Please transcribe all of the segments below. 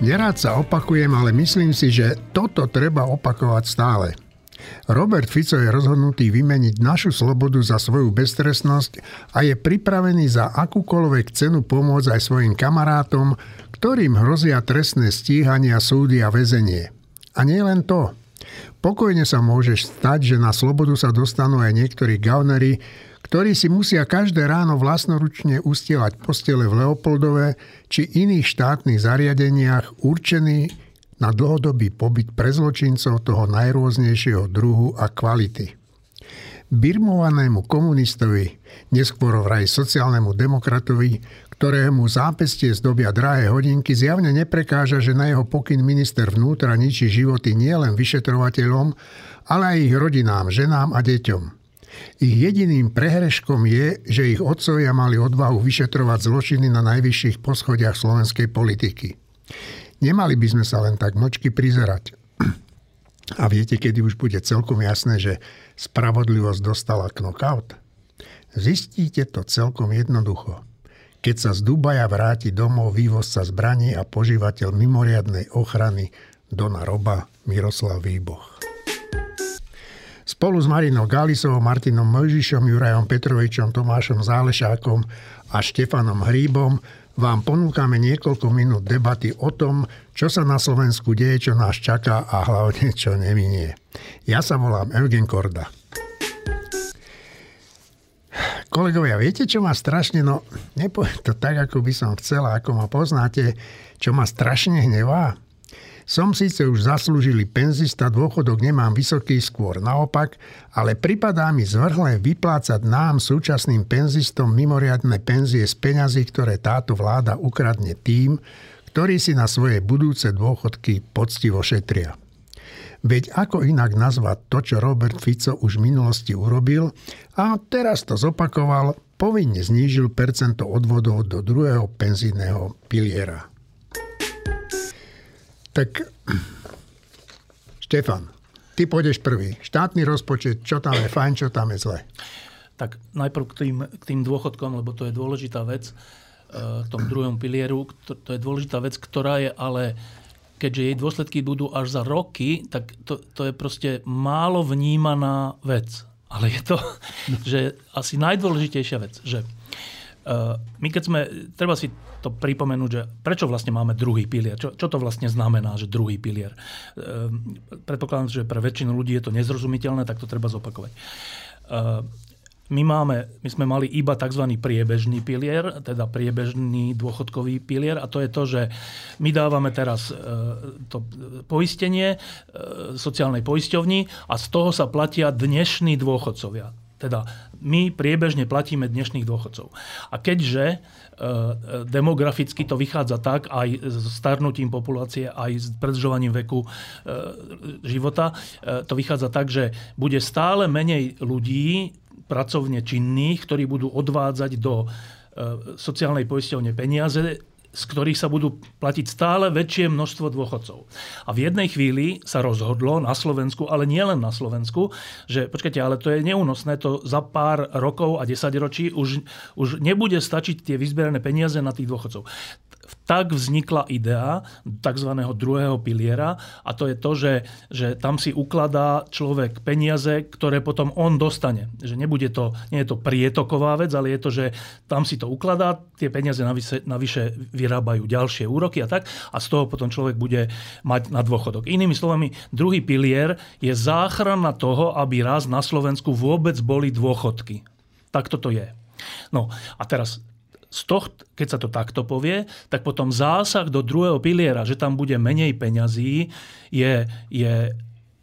Nerád sa opakujem, ale myslím si, že toto treba opakovať stále. Robert Fico je rozhodnutý vymeniť našu slobodu za svoju beztrestnosť a je pripravený za akúkoľvek cenu pomôcť aj svojim kamarátom, ktorým hrozia trestné stíhania, súdy a väzenie. A nie len to. Pokojne sa môže stať, že na slobodu sa dostanú aj niektorí gaunery, ktorí si musia každé ráno vlastnoručne ustielať postele v Leopoldove či iných štátnych zariadeniach určený na dlhodobý pobyt pre zločincov toho najrôznejšieho druhu a kvality. Birmovanému komunistovi, neskôr vraj sociálnemu demokratovi, ktorému zápestie zdobia drahé hodinky, zjavne neprekáža, že na jeho pokyn minister vnútra ničí životy nielen vyšetrovateľom, ale aj ich rodinám, ženám a deťom. Ich jediným prehreškom je, že ich otcovia mali odvahu vyšetrovať zločiny na najvyšších poschodiach slovenskej politiky. Nemali by sme sa len tak mlčky prizerať. A viete, kedy už bude celkom jasné, že spravodlivosť dostala knockout? Zistíte to celkom jednoducho. Keď sa z Dubaja vráti domov vývozca zbraní a požívateľ mimoriadnej ochrany Dona Roba Miroslav Výboch. Spolu s Marinou Galisovou, Martinom Mojžišom, Jurajom Petrovičom, Tomášom Zálešákom a Štefanom Hríbom vám ponúkame niekoľko minút debaty o tom, čo sa na Slovensku deje, čo nás čaká a hlavne čo neminie. Ja sa volám Eugen Korda. Kolegovia, viete, čo ma strašne, no nepoviem to tak, ako by som chcela, ako ma poznáte, čo ma strašne hnevá? Som síce už zaslúžili penzista, dôchodok nemám vysoký skôr naopak, ale pripadá mi zvrhlé vyplácať nám, súčasným penzistom, mimoriadne penzie z peňazí, ktoré táto vláda ukradne tým, ktorí si na svoje budúce dôchodky poctivo šetria. Veď ako inak nazvať to, čo Robert Fico už v minulosti urobil a teraz to zopakoval, povinne znížil percento odvodov do druhého penzijného piliera. Tak Štefan, ty pôjdeš prvý. Štátny rozpočet, čo tam je fajn, čo tam je zle? Tak najprv k tým, k tým dôchodkom, lebo to je dôležitá vec, v e, tom druhom pilieru, to je dôležitá vec, ktorá je ale, keďže jej dôsledky budú až za roky, tak to, to je proste málo vnímaná vec. Ale je to že asi najdôležitejšia vec, že Eh, my keď sme, treba si to pripomenúť, že prečo vlastne máme druhý pilier? Čo, čo to vlastne znamená, že druhý pilier? Eh, predpokladám, že pre väčšinu ľudí je to nezrozumiteľné, tak to treba zopakovať. Eh, my, máme, my sme mali iba tzv. priebežný pilier, teda priebežný dôchodkový pilier a to je to, že my dávame teraz to poistenie sociálnej poisťovni a z toho sa platia dnešní dôchodcovia. Teda my priebežne platíme dnešných dôchodcov. A keďže e, demograficky to vychádza tak, aj s starnutím populácie, aj s predržovaním veku e, života, e, to vychádza tak, že bude stále menej ľudí pracovne činných, ktorí budú odvádzať do sociálnej poisťovne peniaze z ktorých sa budú platiť stále väčšie množstvo dôchodcov. A v jednej chvíli sa rozhodlo na Slovensku, ale nie len na Slovensku, že počkajte, ale to je neúnosné, to za pár rokov a desaťročí už, už nebude stačiť tie vyzberané peniaze na tých dôchodcov tak vznikla idea tzv. druhého piliera a to je to, že, že tam si ukladá človek peniaze, ktoré potom on dostane. Že nebude to, nie je to prietoková vec, ale je to, že tam si to ukladá, tie peniaze navyše, navyše vyrábajú ďalšie úroky a tak a z toho potom človek bude mať na dôchodok. Inými slovami, druhý pilier je záchrana toho, aby raz na Slovensku vôbec boli dôchodky. Tak toto je. No a teraz z toho, keď sa to takto povie, tak potom zásah do druhého piliera, že tam bude menej peňazí, je, je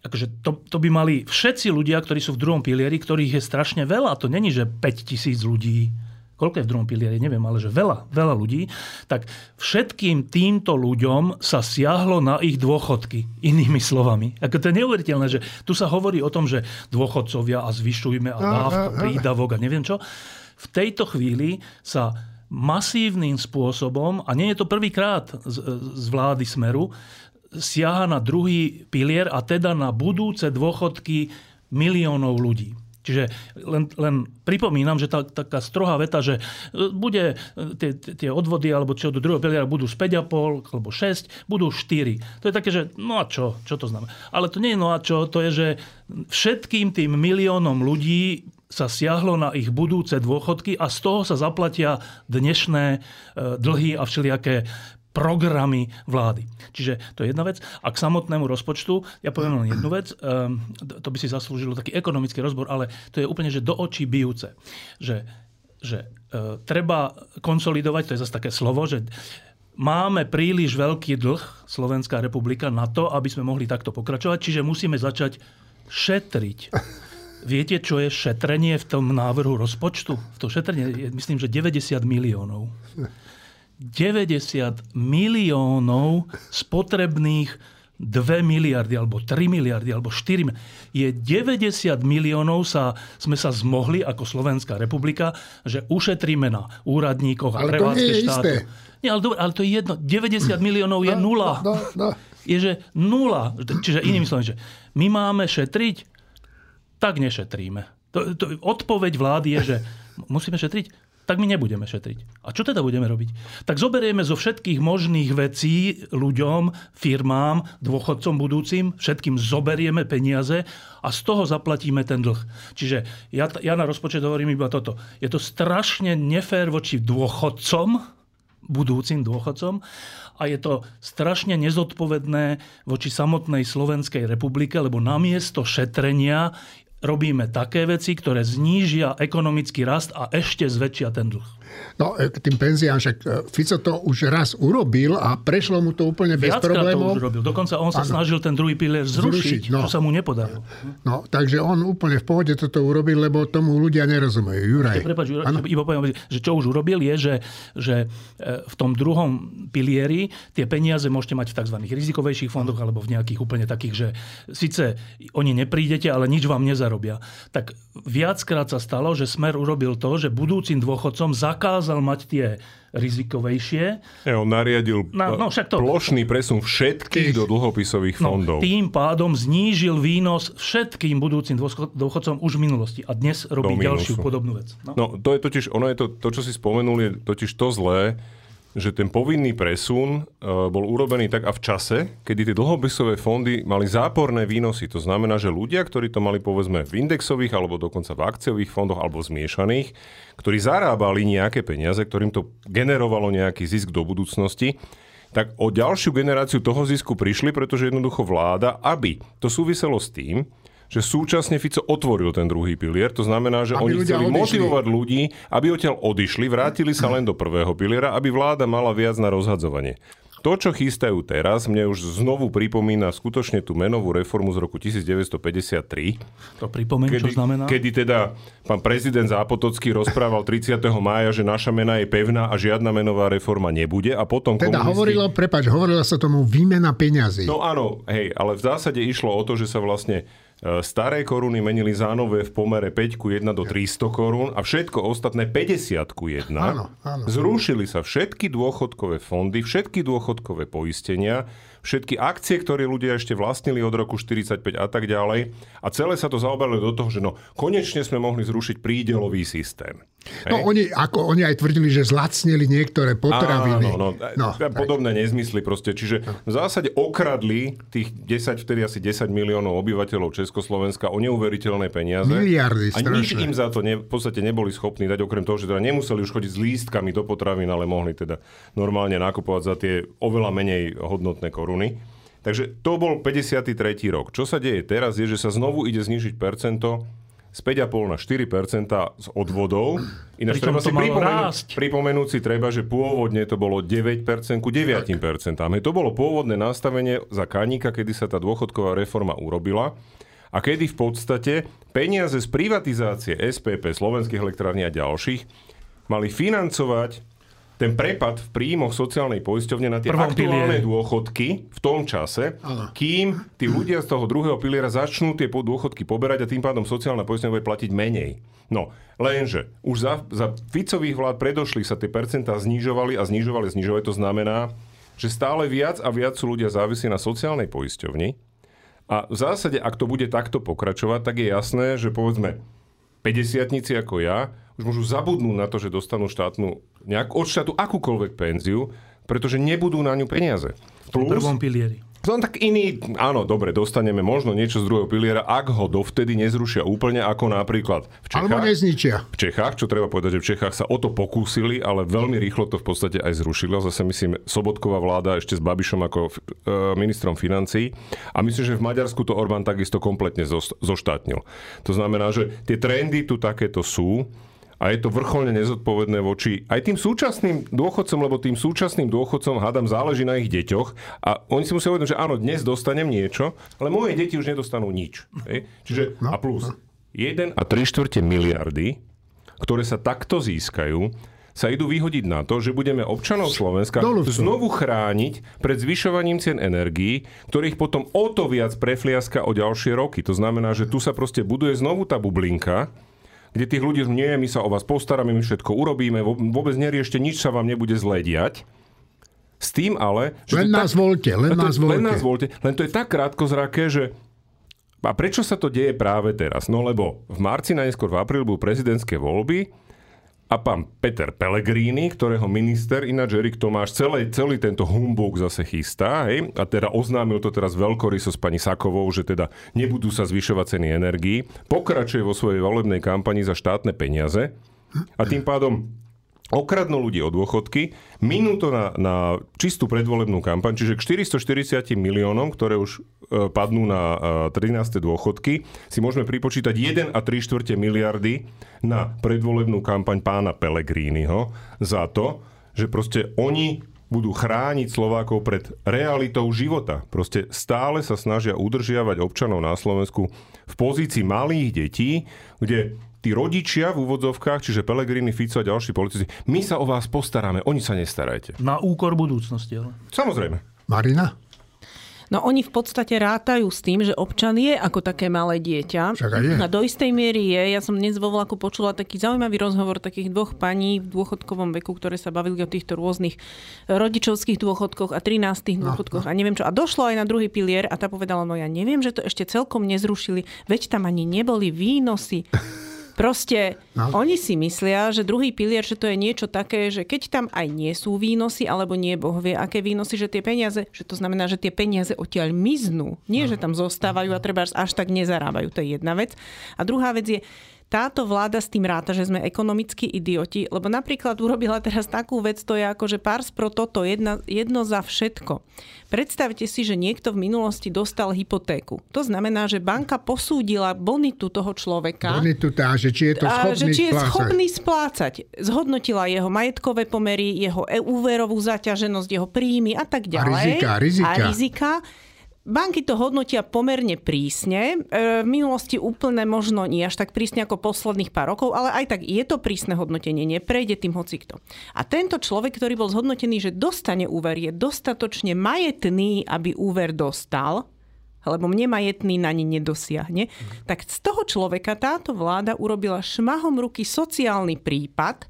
akože to, to by mali všetci ľudia, ktorí sú v druhom pilieri, ktorých je strašne veľa. To není, že 5 tisíc ľudí, koľko je v druhom pilieri, neviem, ale že veľa, veľa ľudí, tak všetkým týmto ľuďom sa siahlo na ich dôchodky, inými slovami. Ako to je neuveriteľné, že tu sa hovorí o tom, že dôchodcovia a zvyšujme a dávka, prídavok a neviem čo. V tejto chvíli sa masívnym spôsobom, a nie je to prvýkrát z, z vlády Smeru, siaha na druhý pilier a teda na budúce dôchodky miliónov ľudí. Čiže len, len pripomínam, že tá, taká strohá veta, že e, bude e, tie, tie odvody alebo čo do druhého piliera budú z 5,5 alebo 6, budú 4. To je také, že no a čo? Čo to znamená? Ale to nie je no a čo, to je, že všetkým tým miliónom ľudí sa siahlo na ich budúce dôchodky a z toho sa zaplatia dnešné dlhy a všelijaké programy vlády. Čiže to je jedna vec. A k samotnému rozpočtu, ja poviem len jednu vec, ehm, to by si zaslúžilo taký ekonomický rozbor, ale to je úplne, že do očí bijúce. Že, že e, treba konsolidovať, to je zase také slovo, že máme príliš veľký dlh, Slovenská republika, na to, aby sme mohli takto pokračovať, čiže musíme začať šetriť. Viete, čo je šetrenie v tom návrhu rozpočtu? V to šetrenie je, myslím, že 90 miliónov. 90 miliónov spotrebných 2 miliardy, alebo 3 miliardy, alebo 4 miliardy. Je 90 miliónov sa, sme sa zmohli ako Slovenská republika, že ušetríme na úradníkoch a prevádzke štátu. Nie, ale, ale to je jedno. 90 miliónov je no, nula. No, no, no. Je, že nula. Čiže inými slovami, že my máme šetriť, tak nešetríme. To, to, odpoveď vlády je, že musíme šetriť, tak my nebudeme šetriť. A čo teda budeme robiť? Tak zoberieme zo všetkých možných vecí ľuďom, firmám, dôchodcom budúcim, všetkým zoberieme peniaze a z toho zaplatíme ten dlh. Čiže ja, ja na rozpočet hovorím iba toto. Je to strašne nefér voči dôchodcom, budúcim dôchodcom a je to strašne nezodpovedné voči samotnej Slovenskej republike, lebo namiesto šetrenia robíme také veci, ktoré znížia ekonomický rast a ešte zväčšia ten dlh. No, e, k tým penziám, však e, Fico to už raz urobil a prešlo mu to úplne bez Viackrát problémov. to už urobil. Dokonca on sa ano. snažil ten druhý pilier zrušiť, zrušiť no. čo sa mu nepodarilo. No, takže on úplne v pohode toto urobil, lebo tomu ľudia nerozumejú. Juraj. Prepač, iba poviem, že čo už urobil je, že, že e, v tom druhom pilieri tie peniaze môžete mať v tzv. rizikovejších fondoch alebo v nejakých úplne takých, že síce oni neprídete, ale nič vám nezarobia. Tak viackrát sa stalo, že Smer urobil to, že budúcim dôchodcom zakázal mať tie rizikovejšie. Ja, on nariadil no, no, však to, plošný presun všetkých do dlhopisových no, fondov. Tým pádom znížil výnos všetkým budúcim dôchodcom už v minulosti. A dnes robí ďalšiu podobnú vec. No. no to je totiž, ono je to, to, čo si spomenul, je totiž to zlé, že ten povinný presun e, bol urobený tak a v čase, kedy tie dlhopisové fondy mali záporné výnosy. To znamená, že ľudia, ktorí to mali povedzme v indexových alebo dokonca v akciových fondoch alebo zmiešaných, ktorí zarábali nejaké peniaze, ktorým to generovalo nejaký zisk do budúcnosti, tak o ďalšiu generáciu toho zisku prišli, pretože jednoducho vláda, aby to súviselo s tým, že súčasne Fico otvoril ten druhý pilier. To znamená, že aby oni chceli odišli. motivovať ľudí, aby odtiaľ odišli, vrátili sa len do prvého piliera, aby vláda mala viac na rozhadzovanie. To, čo chystajú teraz, mne už znovu pripomína skutočne tú menovú reformu z roku 1953. To pripomeň, kedy, čo znamená? Kedy teda pán prezident Zápotocký rozprával 30. mája, že naša mena je pevná a žiadna menová reforma nebude. A potom teda komunisti... hovorilo, prepač, hovorilo sa tomu výmena peňazí. No áno, hej, ale v zásade išlo o to, že sa vlastne staré koruny menili za nové v pomere 5 ku 1 do 300 korún a všetko ostatné 50 ku 1. Áno, áno. Zrušili sa všetky dôchodkové fondy, všetky dôchodkové poistenia, všetky akcie, ktoré ľudia ešte vlastnili od roku 45 a tak ďalej. A celé sa to zaoberalo do toho, že no, konečne sme mohli zrušiť prídelový systém. No oni, ako oni aj tvrdili, že zlacnili niektoré potraviny. Áno, no, no, podobné nezmysly proste. Čiže v zásade okradli tých 10, vtedy asi 10 miliónov obyvateľov Československa o neuveriteľné peniaze. Miliardy, A nič im za to ne, v podstate neboli schopní dať, okrem toho, že teda nemuseli už chodiť s lístkami do potravín, ale mohli teda normálne nakupovať za tie oveľa menej hodnotné koruny. Takže to bol 53. rok. Čo sa deje teraz je, že sa znovu ide znižiť percento z 5,5 na 4 z odvodov. Ináč treba si pripomenúť, pripomenúť si treba, že pôvodne to bolo 9 ku 9% To bolo pôvodné nastavenie za kaníka, kedy sa tá dôchodková reforma urobila. A kedy v podstate peniaze z privatizácie SPP, slovenských elektrární a ďalších mali financovať ten prepad v príjmoch sociálnej poisťovne na tie Prvom aktuálne pilieri. dôchodky v tom čase, ano. kým tí ľudia z toho druhého piliera začnú tie dôchodky poberať a tým pádom sociálna poisťovňa bude platiť menej. No, lenže už za, za Ficových vlád predošli sa tie percentá znižovali a znižovali a znižovali. To znamená, že stále viac a viac sú ľudia závisí na sociálnej poisťovni. A v zásade, ak to bude takto pokračovať, tak je jasné, že povedzme 50 ako ja, už môžu zabudnúť na to, že dostanú štátnu, nejak, od štátu akúkoľvek penziu, pretože nebudú na ňu peniaze. Plus, v prvom pilieri. Len tak iný, áno, dobre, dostaneme možno niečo z druhého piliera, ak ho dovtedy nezrušia úplne, ako napríklad v Čechách. Alebo nezničia. V Čechách, čo treba povedať, že v Čechách sa o to pokúsili, ale veľmi rýchlo to v podstate aj zrušilo. Zase myslím, Sobotková vláda ešte s Babišom ako e, ministrom financí. A myslím, že v Maďarsku to Orbán takisto kompletne zoštátnil. To znamená, že tie trendy tu takéto sú a je to vrcholne nezodpovedné voči aj tým súčasným dôchodcom, lebo tým súčasným dôchodcom, hádam, záleží na ich deťoch a oni si musia uvedomiť, že áno, dnes dostanem niečo, ale moje deti už nedostanú nič. Hej? Čiže no, a plus 1 a 3 štvrte miliardy, ktoré sa takto získajú, sa idú vyhodiť na to, že budeme občanov Slovenska znovu chrániť pred zvyšovaním cien energií, ktorých potom o to viac prefliaska o ďalšie roky. To znamená, že tu sa proste buduje znovu tá bublinka, kde tých ľudí, nie, my sa o vás postaráme, my všetko urobíme, vôbec neriešte, nič sa vám nebude zle diať. S tým ale... Že len nás tak, voľte, len, len nás voľte. Len nás voľte. Len to je tak krátkozraké, že a prečo sa to deje práve teraz? No lebo v marci, najskôr v apríli budú prezidentské voľby, a pán Peter Pellegrini, ktorého minister, ináč Erik Tomáš, celý, celý tento humbug zase chystá, hej, a teda oznámil to teraz veľkoryso s pani Sakovou, že teda nebudú sa zvyšovať ceny energií, pokračuje vo svojej volebnej kampani za štátne peniaze a tým pádom okradnú ľudí o dôchodky, minú to na, na čistú predvolebnú kampaň, čiže k 440 miliónom, ktoré už e, padnú na e, 13. dôchodky, si môžeme pripočítať 1 a 3 štvrte miliardy na predvolebnú kampaň pána Pellegriniho za to, že proste oni budú chrániť Slovákov pred realitou života. Proste stále sa snažia udržiavať občanov na Slovensku v pozícii malých detí, kde tí rodičia v úvodzovkách, čiže Pelegrini, Fico a ďalší politici, my sa o vás postaráme, oni sa nestarajte. Na úkor budúcnosti, ale. Samozrejme. Marina? No oni v podstate rátajú s tým, že občan je ako také malé dieťa. A do istej miery je. Ja som dnes vo vlaku počula taký zaujímavý rozhovor takých dvoch paní v dôchodkovom veku, ktoré sa bavili o týchto rôznych rodičovských dôchodkoch a 13 no, dôchodkoch no. a neviem čo. A došlo aj na druhý pilier a tá povedala, no ja neviem, že to ešte celkom nezrušili, veď tam ani neboli výnosy. Proste no. oni si myslia, že druhý pilier, že to je niečo také, že keď tam aj nie sú výnosy, alebo nie Boh vie, aké výnosy, že tie peniaze, že to znamená, že tie peniaze odtiaľ miznú. Nie, no. že tam zostávajú a treba až tak nezarábajú. To je jedna vec. A druhá vec je, táto vláda s tým ráta, že sme ekonomicky idioti, lebo napríklad urobila teraz takú vec, to je ako, že pars pro toto, jedna, jedno za všetko. Predstavte si, že niekto v minulosti dostal hypotéku. To znamená, že banka posúdila bonitu toho človeka. Bonitu tá, že či je to schopný, a, že či je splácať. schopný splácať. Zhodnotila jeho majetkové pomery, jeho úverovú zaťaženosť, jeho príjmy a tak ďalej. A rizika, rizika. A rizika. Banky to hodnotia pomerne prísne. E, v minulosti úplne možno nie až tak prísne ako posledných pár rokov, ale aj tak je to prísne hodnotenie, neprejde tým hocikto. A tento človek, ktorý bol zhodnotený, že dostane úver, je dostatočne majetný, aby úver dostal, lebo nemajetný na ni nedosiahne, tak z toho človeka táto vláda urobila šmahom ruky sociálny prípad,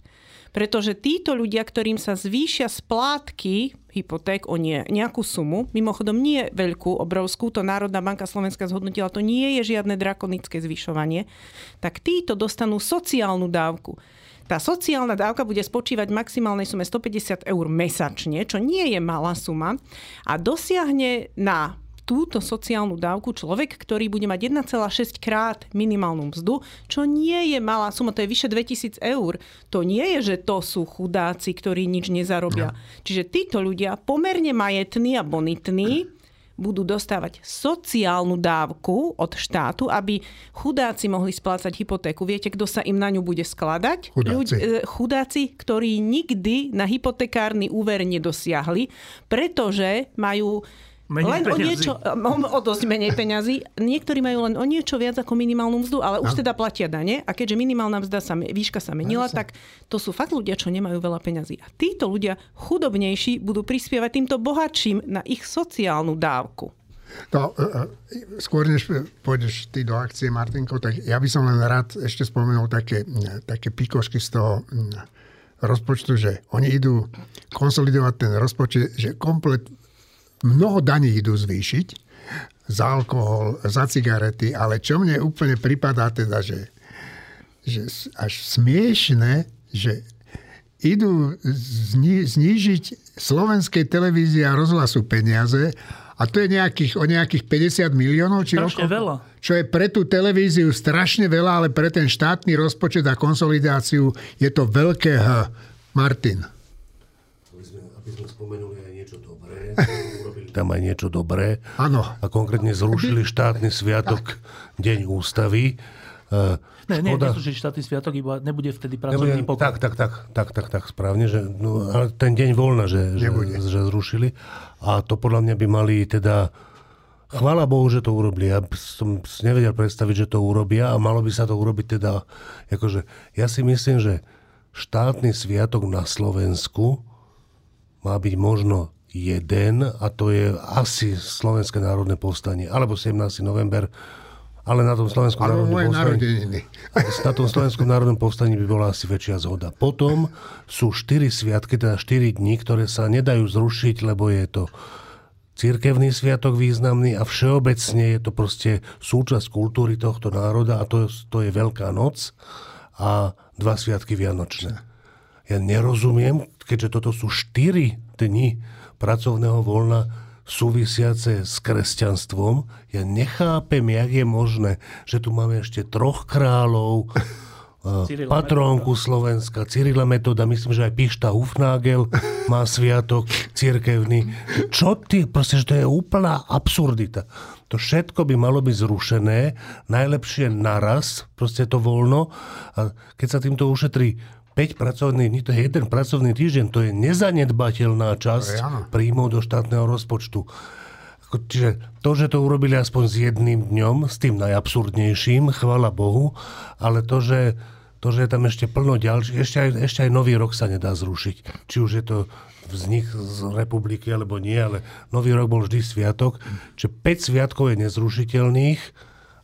pretože títo ľudia, ktorým sa zvýšia splátky hypoték o nie, nejakú sumu, mimochodom nie veľkú, obrovskú, to Národná banka Slovenska zhodnotila, to nie je žiadne drakonické zvyšovanie, tak títo dostanú sociálnu dávku. Tá sociálna dávka bude spočívať v maximálnej sume 150 eur mesačne, čo nie je malá suma a dosiahne na túto sociálnu dávku človek, ktorý bude mať 1,6 krát minimálnu mzdu, čo nie je malá suma, to je vyše 2000 eur. To nie je, že to sú chudáci, ktorí nič nezarobia. No. Čiže títo ľudia, pomerne majetní a bonitní, budú dostávať sociálnu dávku od štátu, aby chudáci mohli splácať hypotéku. Viete, kto sa im na ňu bude skladať? Chudáci. Ľudí, e, chudáci, ktorí nikdy na hypotekárny úver nedosiahli, pretože majú Menej len peňazí. o niečo, o dosť menej peňazí. Niektorí majú len o niečo viac ako minimálnu mzdu, ale už no. teda platia dane. A keďže minimálna mzda sa, výška sa menila, tak to sú fakt ľudia, čo nemajú veľa peňazí. A títo ľudia chudobnejší budú prispievať týmto bohatším na ich sociálnu dávku. To, e, e, skôr než pôjdeš ty do akcie, Martinko, tak ja by som len rád ešte spomenul také, také pikošky z toho rozpočtu, že oni idú konsolidovať ten rozpočet, že komplet mnoho daní idú zvýšiť za alkohol, za cigarety, ale čo mne úplne pripadá teda, že, že až smiešne, že idú zni- znížiť slovenskej televízii a rozhlasu peniaze a to je nejakých, o nejakých 50 miliónov. Či Strašne rokov, veľa. Čo je pre tú televíziu strašne veľa, ale pre ten štátny rozpočet a konsolidáciu je to veľké H. Martin. Aby sme, aby sme spomenuli aj niečo dobré, urobili tam aj niečo dobré. Áno. A konkrétne zrušili štátny sviatok Deň ústavy. E, Ne, nie, škoda- neslúži štátny sviatok, iba nebude vtedy Nebude- pracovný pokoj. Tak, tak, tak, tak, tak, tak, správne, že no, ale ten deň voľna, že, že, Nebude. že zrušili. A to podľa mňa by mali teda Chvála Bohu, že to urobili. Ja som nevedel predstaviť, že to urobia a malo by sa to urobiť teda, akože, ja si myslím, že štátny sviatok na Slovensku má byť možno jeden a to je asi Slovenské národné povstanie, alebo 17. november, ale na tom Slovenskom Alebo národnom povstaní... Na tom slovenskom národnom povstaní by bola asi väčšia zhoda. Potom sú štyri sviatky, teda 4 dní, ktoré sa nedajú zrušiť, lebo je to církevný sviatok významný a všeobecne je to proste súčasť kultúry tohto národa a to, to je Veľká noc a dva sviatky Vianočné. Ja nerozumiem, keďže toto sú 4 dni pracovného voľna súvisiace s kresťanstvom. Ja nechápem, jak je možné, že tu máme ešte troch kráľov, eh, Cyrila patrónku Slovenska, Cyrila Metoda, myslím, že aj Pišta Hufnagel má sviatok cirkevný. Čo ty? Proste, že to je úplná absurdita. To všetko by malo byť zrušené, najlepšie naraz, proste to voľno. A keď sa týmto ušetrí 5 pracovných dní, to je jeden pracovný týždeň, to je nezanedbateľná časť áno. príjmov do štátneho rozpočtu. Čiže to, že to urobili aspoň s jedným dňom, s tým najabsurdnejším, chvala Bohu, ale to, že, to, že je tam ešte plno ďalších, ešte aj, ešte aj nový rok sa nedá zrušiť. Či už je to vznik z republiky alebo nie, ale nový rok bol vždy sviatok. Čiže 5 sviatkov je nezrušiteľných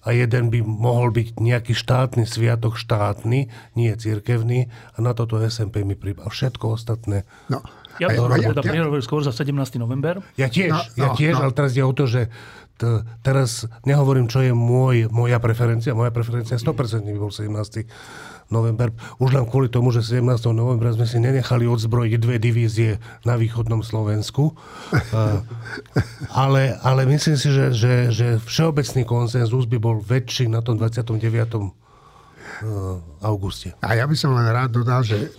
a jeden by mohol byť nejaký štátny sviatok štátny, nie cirkevný a na toto SMP mi príba. A všetko ostatné. No, Ja a- by som a- teda ja- prihovoril skôr za 17. november. Ja tiež, No, ja no, tiež, no. ale teraz ide o to, že t- teraz nehovorím, čo je môj, moja preferencia. Moja preferencia 100% by bol 17. november. Už len kvôli tomu, že 17. novembra sme si nenechali odzbrojiť dve divízie na východnom Slovensku. Uh, ale, ale myslím si, že, že, že všeobecný konsenzus by bol väčší na tom 29. uh, auguste. A ja by som len rád dodal, že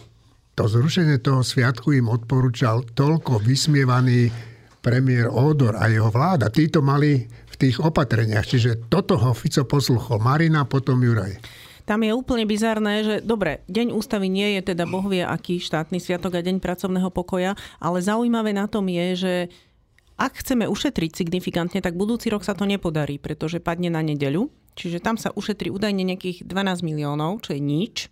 to zrušenie toho sviatku im odporúčal toľko vysmievaný premiér Ódor a jeho vláda. Títo mali v tých opatreniach. Čiže toto ho Fico posluchol. Marina, potom Juraj. Tam je úplne bizarné, že dobre, Deň ústavy nie je teda boh vie aký štátny sviatok a Deň pracovného pokoja, ale zaujímavé na tom je, že ak chceme ušetriť signifikantne, tak budúci rok sa to nepodarí, pretože padne na nedeľu. Čiže tam sa ušetrí údajne nejakých 12 miliónov, čo je nič.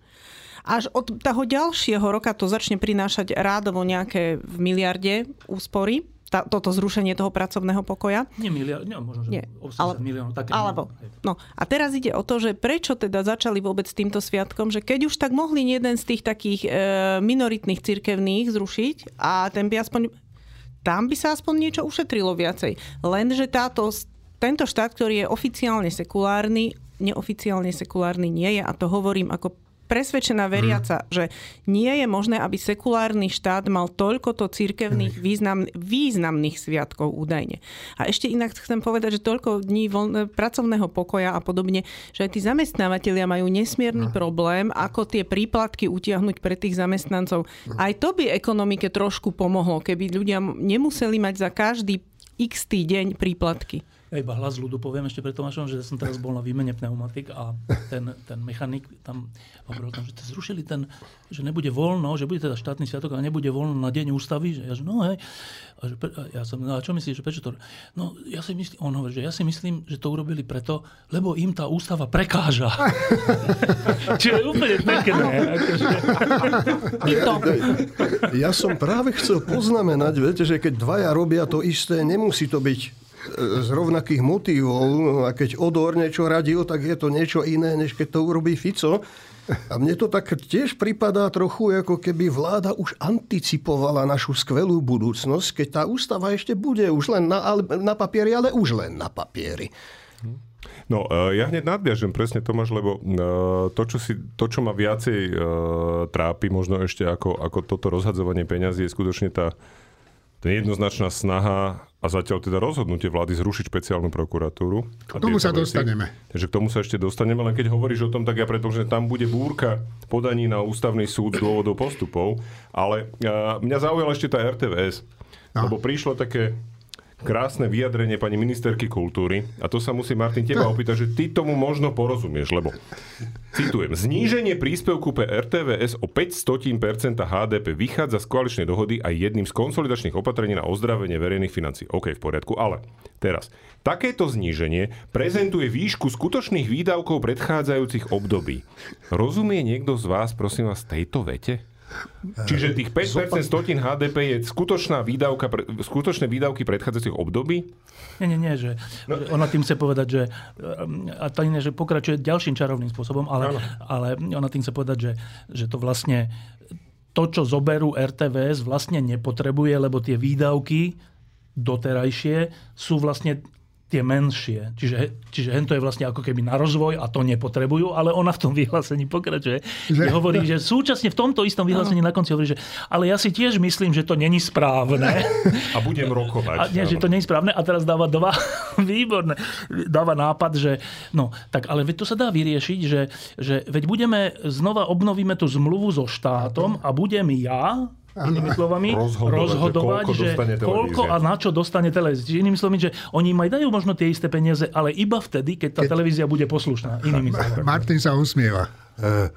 Až od toho ďalšieho roka to začne prinášať rádovo nejaké v miliarde úspory, tá, toto zrušenie toho pracovného pokoja. Nie miliard, nie, možno, že Nie, 80 ale- miliónov. Také, Alebo, no a teraz ide o to, že prečo teda začali vôbec s týmto sviatkom, že keď už tak mohli jeden z tých takých e, minoritných cirkevných zrušiť a ten by aspoň, tam by sa aspoň niečo ušetrilo viacej. Lenže táto, tento štát, ktorý je oficiálne sekulárny, neoficiálne sekulárny nie je a to hovorím ako presvedčená veriaca, že nie je možné, aby sekulárny štát mal toľkoto církevných význam, významných sviatkov údajne. A ešte inak chcem povedať, že toľko dní voľne, pracovného pokoja a podobne, že aj tí zamestnávateľia majú nesmierny problém, ako tie príplatky utiahnuť pre tých zamestnancov. Aj to by ekonomike trošku pomohlo, keby ľudia nemuseli mať za každý x deň príplatky. Ja iba hlas ľudu poviem ešte pre Tomášom, že som teraz bol na výmene pneumatik a ten, ten mechanik tam hovoril tam, že zrušili ten, že nebude voľno, že bude teda štátny sviatok, ale nebude voľno na deň ústavy. Že ja, že no hej. A, že, a ja som, no a čo myslíš, že prečo to? No ja si myslím, on hovorí, že ja si myslím, že to urobili preto, lebo im tá ústava prekáža. Čiže úplne pekné. Akože. Ja som práve chcel poznamenať, viete, že keď dvaja robia to isté, nemusí to byť z rovnakých motivov. A keď Odor niečo radil, tak je to niečo iné, než keď to urobí Fico. A mne to tak tiež pripadá trochu, ako keby vláda už anticipovala našu skvelú budúcnosť, keď tá ústava ešte bude už len na, na papieri, ale už len na papieri. No, uh, ja hneď nadviažem presne Tomáš, lebo uh, to, čo, si, to, čo ma viacej uh, trápi, možno ešte ako, ako toto rozhadzovanie peňazí, je skutočne tá, tá jednoznačná snaha a zatiaľ teda rozhodnutie vlády zrušiť špeciálnu prokuratúru. K tomu sa veci. dostaneme. Takže k tomu sa ešte dostaneme, len keď hovoríš o tom, tak ja predpokladám, že tam bude búrka podaní na ústavný súd dôvodov postupov, ale uh, mňa zaujala ešte tá RTVS, no. lebo prišlo také krásne vyjadrenie pani ministerky kultúry a to sa musí Martin teba opýtať, že ty tomu možno porozumieš, lebo citujem, zníženie príspevku pre RTVS o 500% HDP vychádza z koaličnej dohody aj jedným z konsolidačných opatrení na ozdravenie verejných financií. OK, v poriadku, ale teraz, takéto zníženie prezentuje výšku skutočných výdavkov predchádzajúcich období. Rozumie niekto z vás, prosím vás, tejto vete? Čiže tých 5% stotín HDP je skutočná výdavka, skutočné výdavky predchádzajúcich období? Nie, nie, nie, že no. ona tým chce povedať, že a to iné, že pokračuje ďalším čarovným spôsobom, ale, ale ona tým chce povedať, že, že to vlastne to, čo zoberú RTVS, vlastne nepotrebuje, lebo tie výdavky doterajšie sú vlastne tie menšie. Čiže, čiže hento je vlastne ako keby na rozvoj a to nepotrebujú, ale ona v tom vyhlásení pokračuje. Že hovorí, že súčasne v tomto istom vyhlásení na konci hovorí, že ale ja si tiež myslím, že to není správne. A budem rokovať. A nie, že to není správne a teraz dáva dva výborné. Dáva nápad, že no, tak ale veď to sa dá vyriešiť, že, že veď budeme, znova obnovíme tú zmluvu so štátom a budem ja, inými slovami, rozhodovať, rozhodovať že, koľko, že koľko a na čo dostane televízia. Inými slovami, že oni im aj dajú možno tie isté peniaze, ale iba vtedy, keď tá keď... televízia bude poslušná. Inými slovami. Martin sa usmieva. Uh,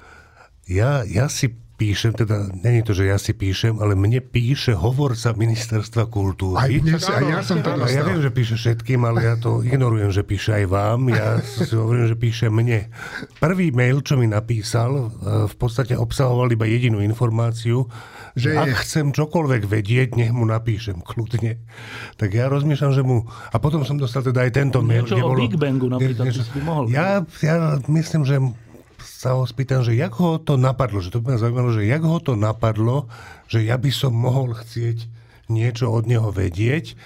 ja, ja si píšem, teda není to, že ja si píšem, ale mne píše hovorca ministerstva kultúry. Aj dnes, aj ja som to dostal. Ja viem, že píše všetkým, ale ja to ignorujem, že píše aj vám. Ja si hovorím, že píše mne. Prvý mail, čo mi napísal, v podstate obsahoval iba jedinú informáciu, že ak je... chcem čokoľvek vedieť, nech mu napíšem kľudne. Tak ja rozmýšľam, že mu... A potom som dostal teda aj tento mail. Niečo o bolo... Big Bangu napríklad, niečo... by mohol. Ja, ja myslím, že sa ho spýtam, že jak ho to napadlo, že to by ma zaujímalo, že jak ho to napadlo, že ja by som mohol chcieť niečo od neho vedieť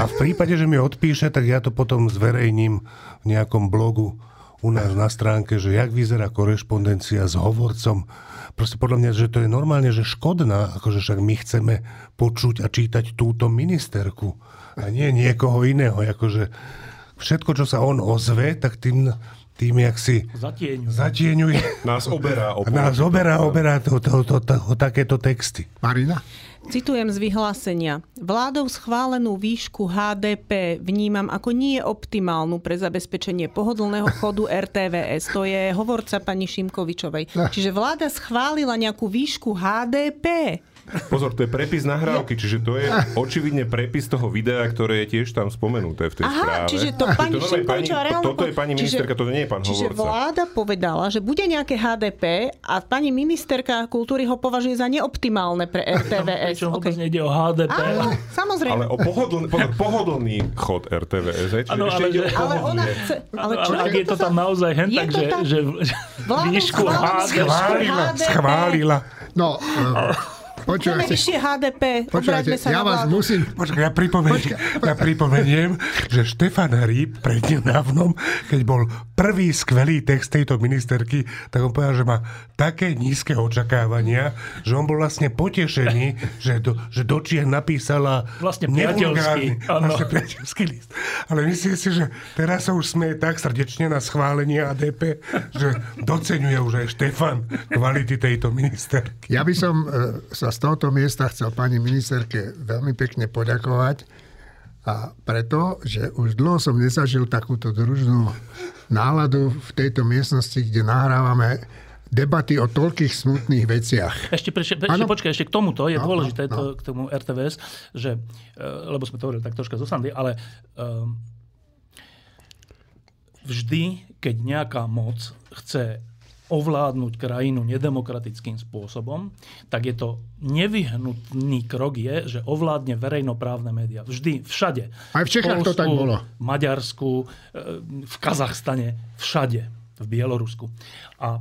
a v prípade, že mi odpíše, tak ja to potom zverejním v nejakom blogu u nás na stránke, že jak vyzerá korešpondencia s hovorcom proste podľa mňa, že to je normálne, že škodná, akože však my chceme počuť a čítať túto ministerku a nie niekoho iného. Akože všetko, čo sa on ozve, tak tým, tým jak si zatieňuje. zatieňuje. Nás oberá. Nás oberá, oberá to, to, to, to, to, takéto texty. Marina? Citujem z vyhlásenia. Vládou schválenú výšku HDP vnímam ako nie optimálnu pre zabezpečenie pohodlného chodu RTVS. To je hovorca pani Šimkovičovej. Čiže vláda schválila nejakú výšku HDP. Pozor, to je prepis nahrávky, čiže to je očividne prepis toho videa, ktoré je tiež tam spomenuté v tej Aha, správe. čiže to pani to Šimkovičová reálne... Toto je pani ministerka, toto nie je pán čiže hovorca. vláda povedala, že bude nejaké HDP a pani ministerka kultúry ho považuje za neoptimálne pre RTVS. Pričom okay. vôbec nejde o HDP. Áno, samozrejme. Ale o pohodlný, pohodlný chod RTVS. Čiže ano, ale, že, ale ona chce... Ale, čo, ale ak je to tam naozaj hen tak, že, že, že výšku HDP... Schválila, schválila. No, Počúvajte, vyššie HDP. Počúvajte, sa ja vás musím... Počkaj, ja pripomeniem, ja pripomeniem, že Štefan Hríb prednedávnom, keď bol prvý skvelý text tejto ministerky, tak on povedal, že má také nízke očakávania, že on bol vlastne potešený, že do, že do Čiech napísala vlastne priateľský, vlastne priateľský list. Ale myslím si, že teraz sa už smeje tak srdečne na schválenie ADP, že docenuje už aj Štefan kvality tejto ministerky. Ja by som e, sa z tohoto miesta chcel pani ministerke veľmi pekne poďakovať a preto, že už dlho som nezažil takúto družnú náladu v tejto miestnosti, kde nahrávame debaty o toľkých smutných veciach. Ešte, prešte, ešte počkaj, ešte k tomuto je no, dôležité, no, no. To, k tomu RTVS, že, e, lebo sme to hovorili tak troška zo Sandy, ale um, vždy, keď nejaká moc chce ovládnuť krajinu nedemokratickým spôsobom, tak je to nevyhnutný krok je, že ovládne verejnoprávne médiá. Vždy, všade. Aj v Čechách Polsku, to tak bolo. V Maďarsku, e, v Kazachstane, všade. V Bielorusku. A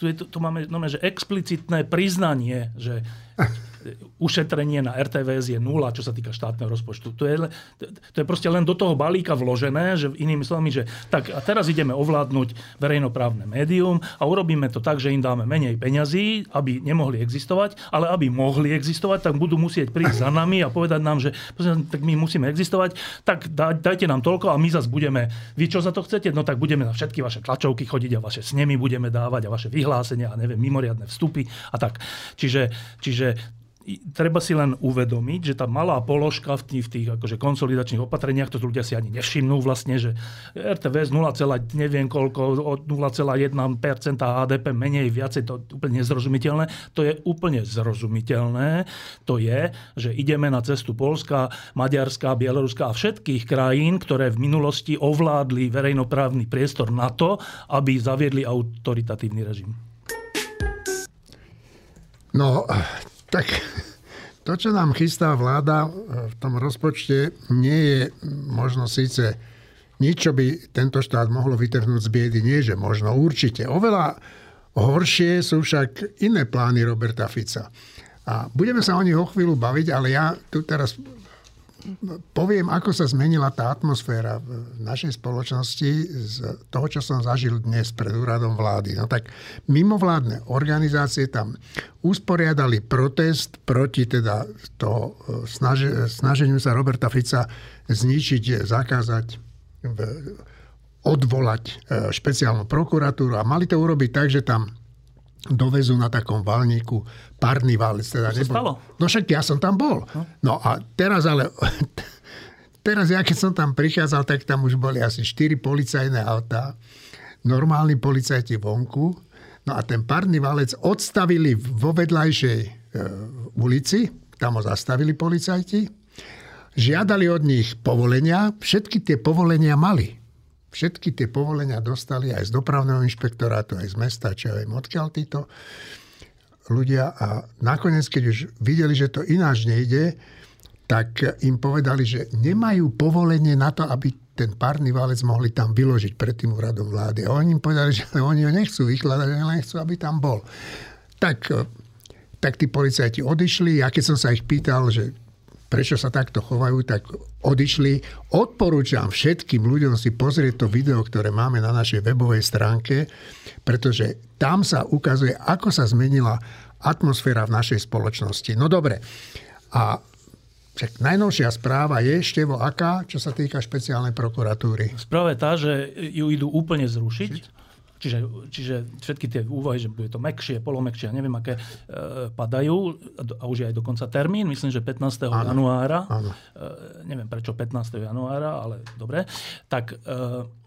tu, je, tu máme no, že explicitné priznanie, že ušetrenie na RTVS je nula, čo sa týka štátneho rozpočtu. To je, to je proste len do toho balíka vložené, že inými slovami, že tak a teraz ideme ovládnuť verejnoprávne médium a urobíme to tak, že im dáme menej peňazí, aby nemohli existovať, ale aby mohli existovať, tak budú musieť prísť za nami a povedať nám, že tak my musíme existovať, tak dajte nám toľko a my zase budeme, vy čo za to chcete, no tak budeme na všetky vaše tlačovky chodiť a vaše snemy budeme dávať a vaše vyhlásenia a neviem, mimoriadne vstupy a tak. Čiže, čiže treba si len uvedomiť, že tá malá položka v tých, v tých akože konsolidačných opatreniach, to ľudia si ani nevšimnú vlastne, že RTVS 0, neviem koľko, od 0,1% HDP menej, viacej, to je úplne nezrozumiteľné. To je úplne zrozumiteľné. To je, že ideme na cestu Polska, Maďarska, Bieloruska a všetkých krajín, ktoré v minulosti ovládli verejnoprávny priestor na to, aby zaviedli autoritatívny režim. No, tak to, čo nám chystá vláda v tom rozpočte, nie je možno síce nič, čo by tento štát mohlo vytrhnúť z biedy. Nie, že možno, určite. Oveľa horšie sú však iné plány Roberta Fica. A budeme sa o nich o chvíľu baviť, ale ja tu teraz poviem, ako sa zmenila tá atmosféra v našej spoločnosti z toho, čo som zažil dnes pred úradom vlády. No tak mimovládne organizácie tam usporiadali protest proti teda toho e, snaž, snaženiu sa Roberta Fica zničiť, zakázať, odvolať e, špeciálnu prokuratúru a mali to urobiť tak, že tam dovezú na takom valníku párny valec. Teda nebol... stalo? No však ja som tam bol. No, no a teraz ale... Teraz ja keď som tam prichádzal, tak tam už boli asi 4 policajné autá, normálni policajti vonku. No a ten párny valec odstavili vo vedľajšej e, ulici, tam ho zastavili policajti, žiadali od nich povolenia, všetky tie povolenia mali. Všetky tie povolenia dostali aj z dopravného inšpektorátu, aj z mesta, čo ja viem, odkiaľ títo ľudia. A nakoniec, keď už videli, že to ináč nejde, tak im povedali, že nemajú povolenie na to, aby ten párny válec mohli tam vyložiť pred tým úradom vlády. A oni im povedali, že oni ho nechcú vykladať, len chcú, aby tam bol. Tak, tak tí policajti odišli. Ja keď som sa ich pýtal, že prečo sa takto chovajú, tak odišli. Odporúčam všetkým ľuďom si pozrieť to video, ktoré máme na našej webovej stránke, pretože tam sa ukazuje, ako sa zmenila atmosféra v našej spoločnosti. No dobre. A však najnovšia správa je ešte vo aká, čo sa týka špeciálnej prokuratúry? Správa je tá, že ju idú úplne zrušiť. Čiže, čiže všetky tie úvahy, že bude to mekšie, polomekšie, neviem aké, e, padajú a už je aj dokonca termín, myslím, že 15. Áno, januára. Áno. E, neviem prečo 15. januára, ale dobre. Tak e,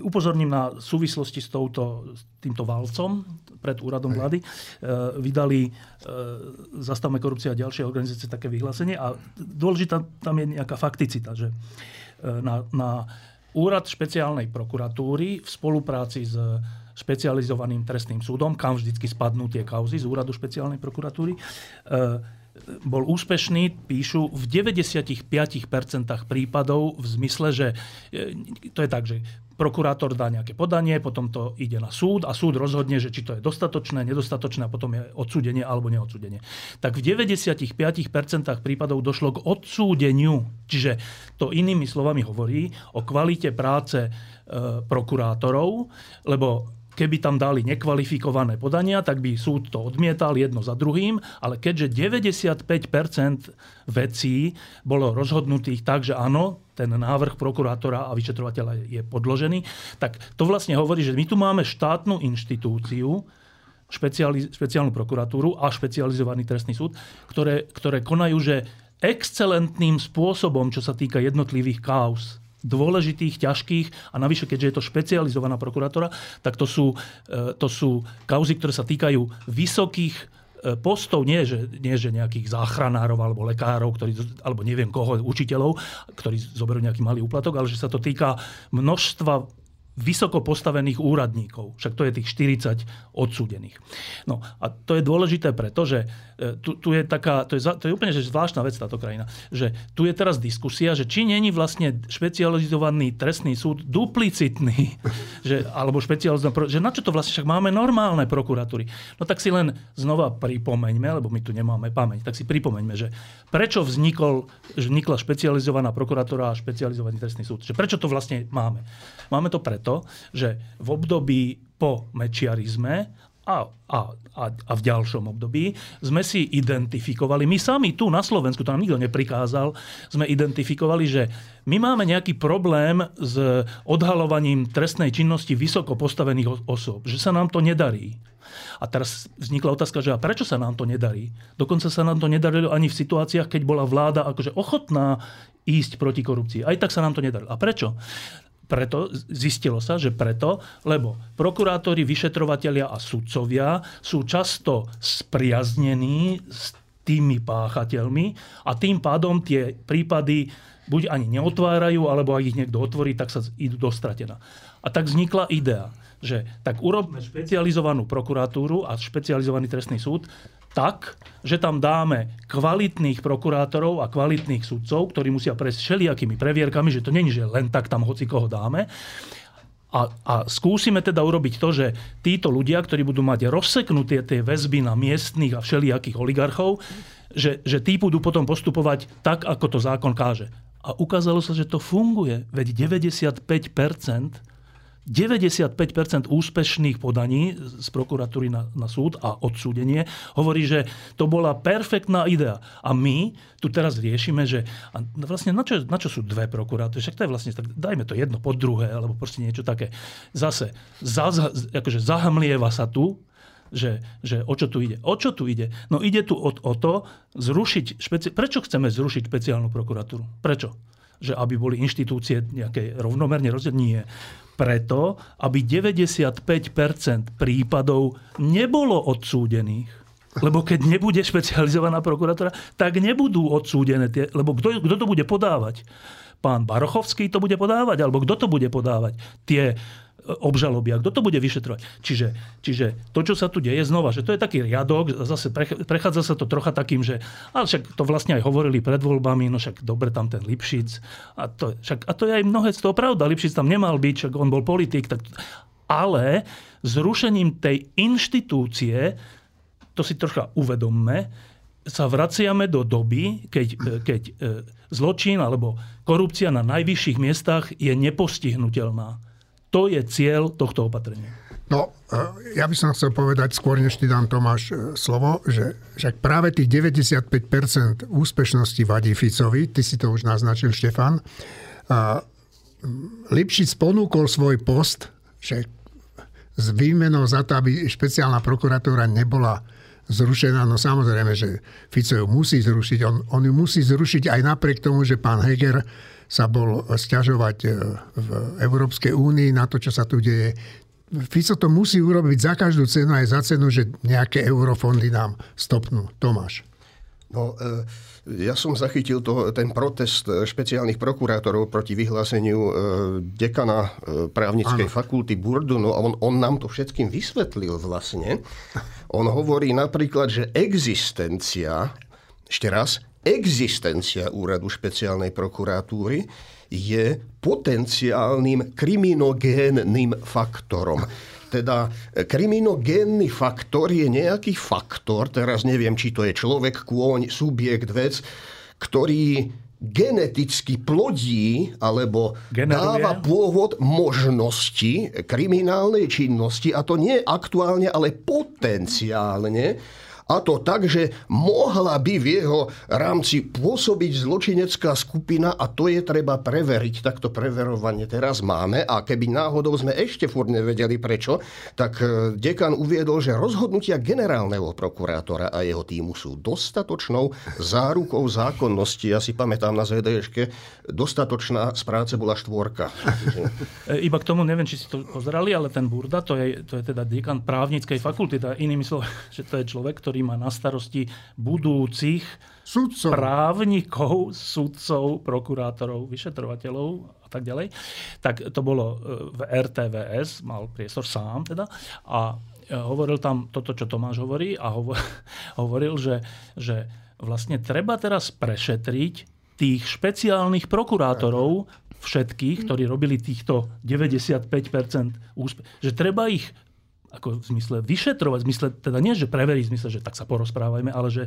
upozorním na súvislosti s, touto, s týmto valcom pred úradom vlády. E, vydali e, Zastavme korupcia a ďalšie organizácie také vyhlásenie a dôležitá tam je nejaká fakticita, že e, na, na Úrad špeciálnej prokuratúry v spolupráci s špecializovaným trestným súdom, kam vždycky spadnú tie kauzy z úradu špeciálnej prokuratúry, e, bol úspešný, píšu, v 95% prípadov v zmysle, že e, to je tak, že prokurátor dá nejaké podanie, potom to ide na súd a súd rozhodne, že či to je dostatočné, nedostatočné a potom je odsúdenie alebo neodsúdenie. Tak v 95% prípadov došlo k odsúdeniu. Čiže to inými slovami hovorí o kvalite práce e, prokurátorov, lebo Keby tam dali nekvalifikované podania, tak by súd to odmietal jedno za druhým, ale keďže 95% vecí bolo rozhodnutých tak, že áno, ten návrh prokurátora a vyšetrovateľa je podložený, tak to vlastne hovorí, že my tu máme štátnu inštitúciu, špeciali, špeciálnu prokuratúru a špecializovaný trestný súd, ktoré, ktoré konajú, že excelentným spôsobom, čo sa týka jednotlivých kauz, dôležitých, ťažkých a navyše, keďže je to špecializovaná prokurátora, tak to sú, e, to sú kauzy, ktoré sa týkajú vysokých postov, nie že, nie že nejakých záchranárov alebo lekárov, ktorí, alebo neviem koho, učiteľov, ktorí zoberú nejaký malý úplatok, ale že sa to týka množstva vysoko postavených úradníkov. Však to je tých 40 odsúdených. No a to je dôležité preto, že e, tu, tu je taká, to je, to je úplne že zvláštna vec táto krajina, že tu je teraz diskusia, že či není vlastne špecializovaný trestný súd duplicitný, že, alebo špecializovaný, že na čo to vlastne, však máme normálne prokuratúry. No tak si len znova pripomeňme, lebo my tu nemáme pamäť, tak si pripomeňme, že prečo vznikol, vznikla špecializovaná prokuratúra a špecializovaný trestný súd. Že prečo to vlastne máme? Máme to preto, že v období po mečiarizme a, a, a, a v ďalšom období sme si identifikovali, my sami tu na Slovensku, to nám nikto neprikázal, sme identifikovali, že my máme nejaký problém s odhalovaním trestnej činnosti vysoko postavených osôb, že sa nám to nedarí. A teraz vznikla otázka, že a prečo sa nám to nedarí? Dokonca sa nám to nedarilo ani v situáciách, keď bola vláda akože ochotná ísť proti korupcii. Aj tak sa nám to nedarilo. A prečo? Preto zistilo sa, že preto, lebo prokurátori, vyšetrovatelia a sudcovia sú často spriaznení s tými páchateľmi a tým pádom tie prípady buď ani neotvárajú, alebo ak ich niekto otvorí, tak sa idú do stratená. A tak vznikla idea, že tak urobme špecializovanú prokuratúru a špecializovaný trestný súd tak, že tam dáme kvalitných prokurátorov a kvalitných sudcov, ktorí musia prejsť všelijakými previerkami, že to není, že len tak tam hoci koho dáme. A, a skúsime teda urobiť to, že títo ľudia, ktorí budú mať rozseknuté tie väzby na miestnych a všelijakých oligarchov, že, že tí budú potom postupovať tak, ako to zákon káže. A ukázalo sa, že to funguje. Veď 95 95% úspešných podaní z prokuratúry na, na súd a odsúdenie hovorí, že to bola perfektná idea. A my tu teraz riešime, že a vlastne na čo, na čo sú dve prokurátory? Však to je vlastne, tak dajme to jedno pod druhé, alebo proste niečo také. Zase, za, akože zahamlieva sa tu, že, že o čo tu ide. O čo tu ide? No ide tu o, o to zrušiť, špeci- prečo chceme zrušiť špeciálnu prokuratúru? Prečo? Že aby boli inštitúcie nejaké rovnomerne rozdelené? Nie preto, aby 95% prípadov nebolo odsúdených. Lebo keď nebude špecializovaná prokuratúra, tak nebudú odsúdené tie, lebo kto, kto to bude podávať? Pán Barochovský to bude podávať, alebo kto to bude podávať? Tie obžaloby a kto to bude vyšetrovať. Čiže, čiže to, čo sa tu deje znova, že to je taký riadok, zase prechádza sa to trocha takým, že ale však to vlastne aj hovorili pred voľbami, no však dobre tam ten Lipšic. A to, však, a to je aj mnohé z toho pravda. Lipšic tam nemal byť, však on bol politik. Tak, ale zrušením tej inštitúcie, to si trocha uvedomme, sa vraciame do doby, keď, keď e, zločin alebo korupcia na najvyšších miestach je nepostihnutelná to je cieľ tohto opatrenia. No, e, ja by som chcel povedať, skôr než ti dám Tomáš e, slovo, že však práve tých 95% úspešnosti vadí Ficovi, ty si to už naznačil, Štefan. Lipšic ponúkol svoj post, že s výmenou za to, aby špeciálna prokuratúra nebola zrušená. No samozrejme, že Fico ju musí zrušiť. On, on ju musí zrušiť aj napriek tomu, že pán Heger sa bol stiažovať e, v Európskej únii na to, čo sa tu deje. Fico to musí urobiť za každú cenu, aj za cenu, že nejaké eurofondy nám stopnú. Tomáš. No, e, ja som zachytil to, ten protest špeciálnych prokurátorov proti vyhláseniu e, dekana právnickej ano. fakulty Burdu. No a on, on nám to všetkým vysvetlil vlastne. On hovorí napríklad, že existencia, ešte raz, existencia úradu špeciálnej prokuratúry je potenciálnym kriminogénnym faktorom. Teda kriminogénny faktor je nejaký faktor, teraz neviem, či to je človek, kôň, subjekt, vec, ktorý geneticky plodí alebo Generuje. dáva pôvod možnosti kriminálnej činnosti, a to nie aktuálne, ale potenciálne, a to tak, že mohla by v jeho rámci pôsobiť zločinecká skupina a to je treba preveriť. Takto preverovanie teraz máme a keby náhodou sme ešte furt nevedeli prečo, tak e, dekan uviedol, že rozhodnutia generálneho prokurátora a jeho týmu sú dostatočnou zárukou zákonnosti. Ja si pamätám na ZDŠke, dostatočná z práce bola štvorka. Iba k tomu, neviem, či si to pozerali, ale ten Burda, to je, to je teda dekan právnickej fakulty, teda inými slovami, že to je človek, ktorý ktorý má na starosti budúcich Sudcov. právnikov, sudcov, prokurátorov, vyšetrovateľov a tak ďalej. Tak to bolo e, v RTVS, mal priestor sám teda a e, hovoril tam toto, čo Tomáš hovorí a hovoril, že, že vlastne treba teraz prešetriť tých špeciálnych prokurátorov, všetkých, ktorí robili týchto 95% úspech, že treba ich ako v zmysle vyšetrovať, v zmysle, teda nie, že preveriť, v zmysle, že tak sa porozprávajme, ale že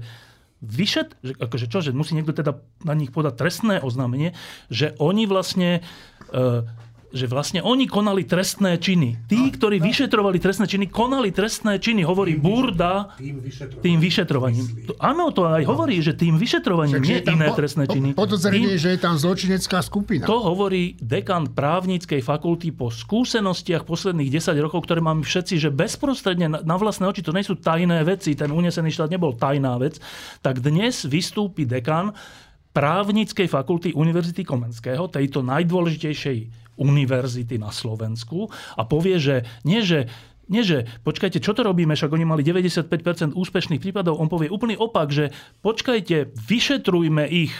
vyšet, že, akože čo, že musí niekto teda na nich podať trestné oznámenie, že oni vlastne e, že vlastne oni konali trestné činy. Tí, ktorí vyšetrovali trestné činy, konali trestné činy, hovorí Burda Tým vyšetrovaním. tým vyšetrovaním. To, áno, to aj hovorí, že tým vyšetrovaním, Takže nie iné po- trestné činy. po- Podozrenie, Tým- že je tam zločinecká skupina. to hovorí dekan právnickej fakulty po skúsenostiach posledných 10 rokov, ktoré máme všetci, že bezprostredne na, na vlastné oči, to nie sú tajné veci, ten unesený štát nebol tajná vec, tak dnes vystúpi dekan právnickej fakulty Univerzity Komenského, tejto najdôležitejšej univerzity na Slovensku a povie, že nie, že nie, že počkajte, čo to robíme, však oni mali 95% úspešných prípadov. On povie úplný opak, že počkajte, vyšetrujme ich,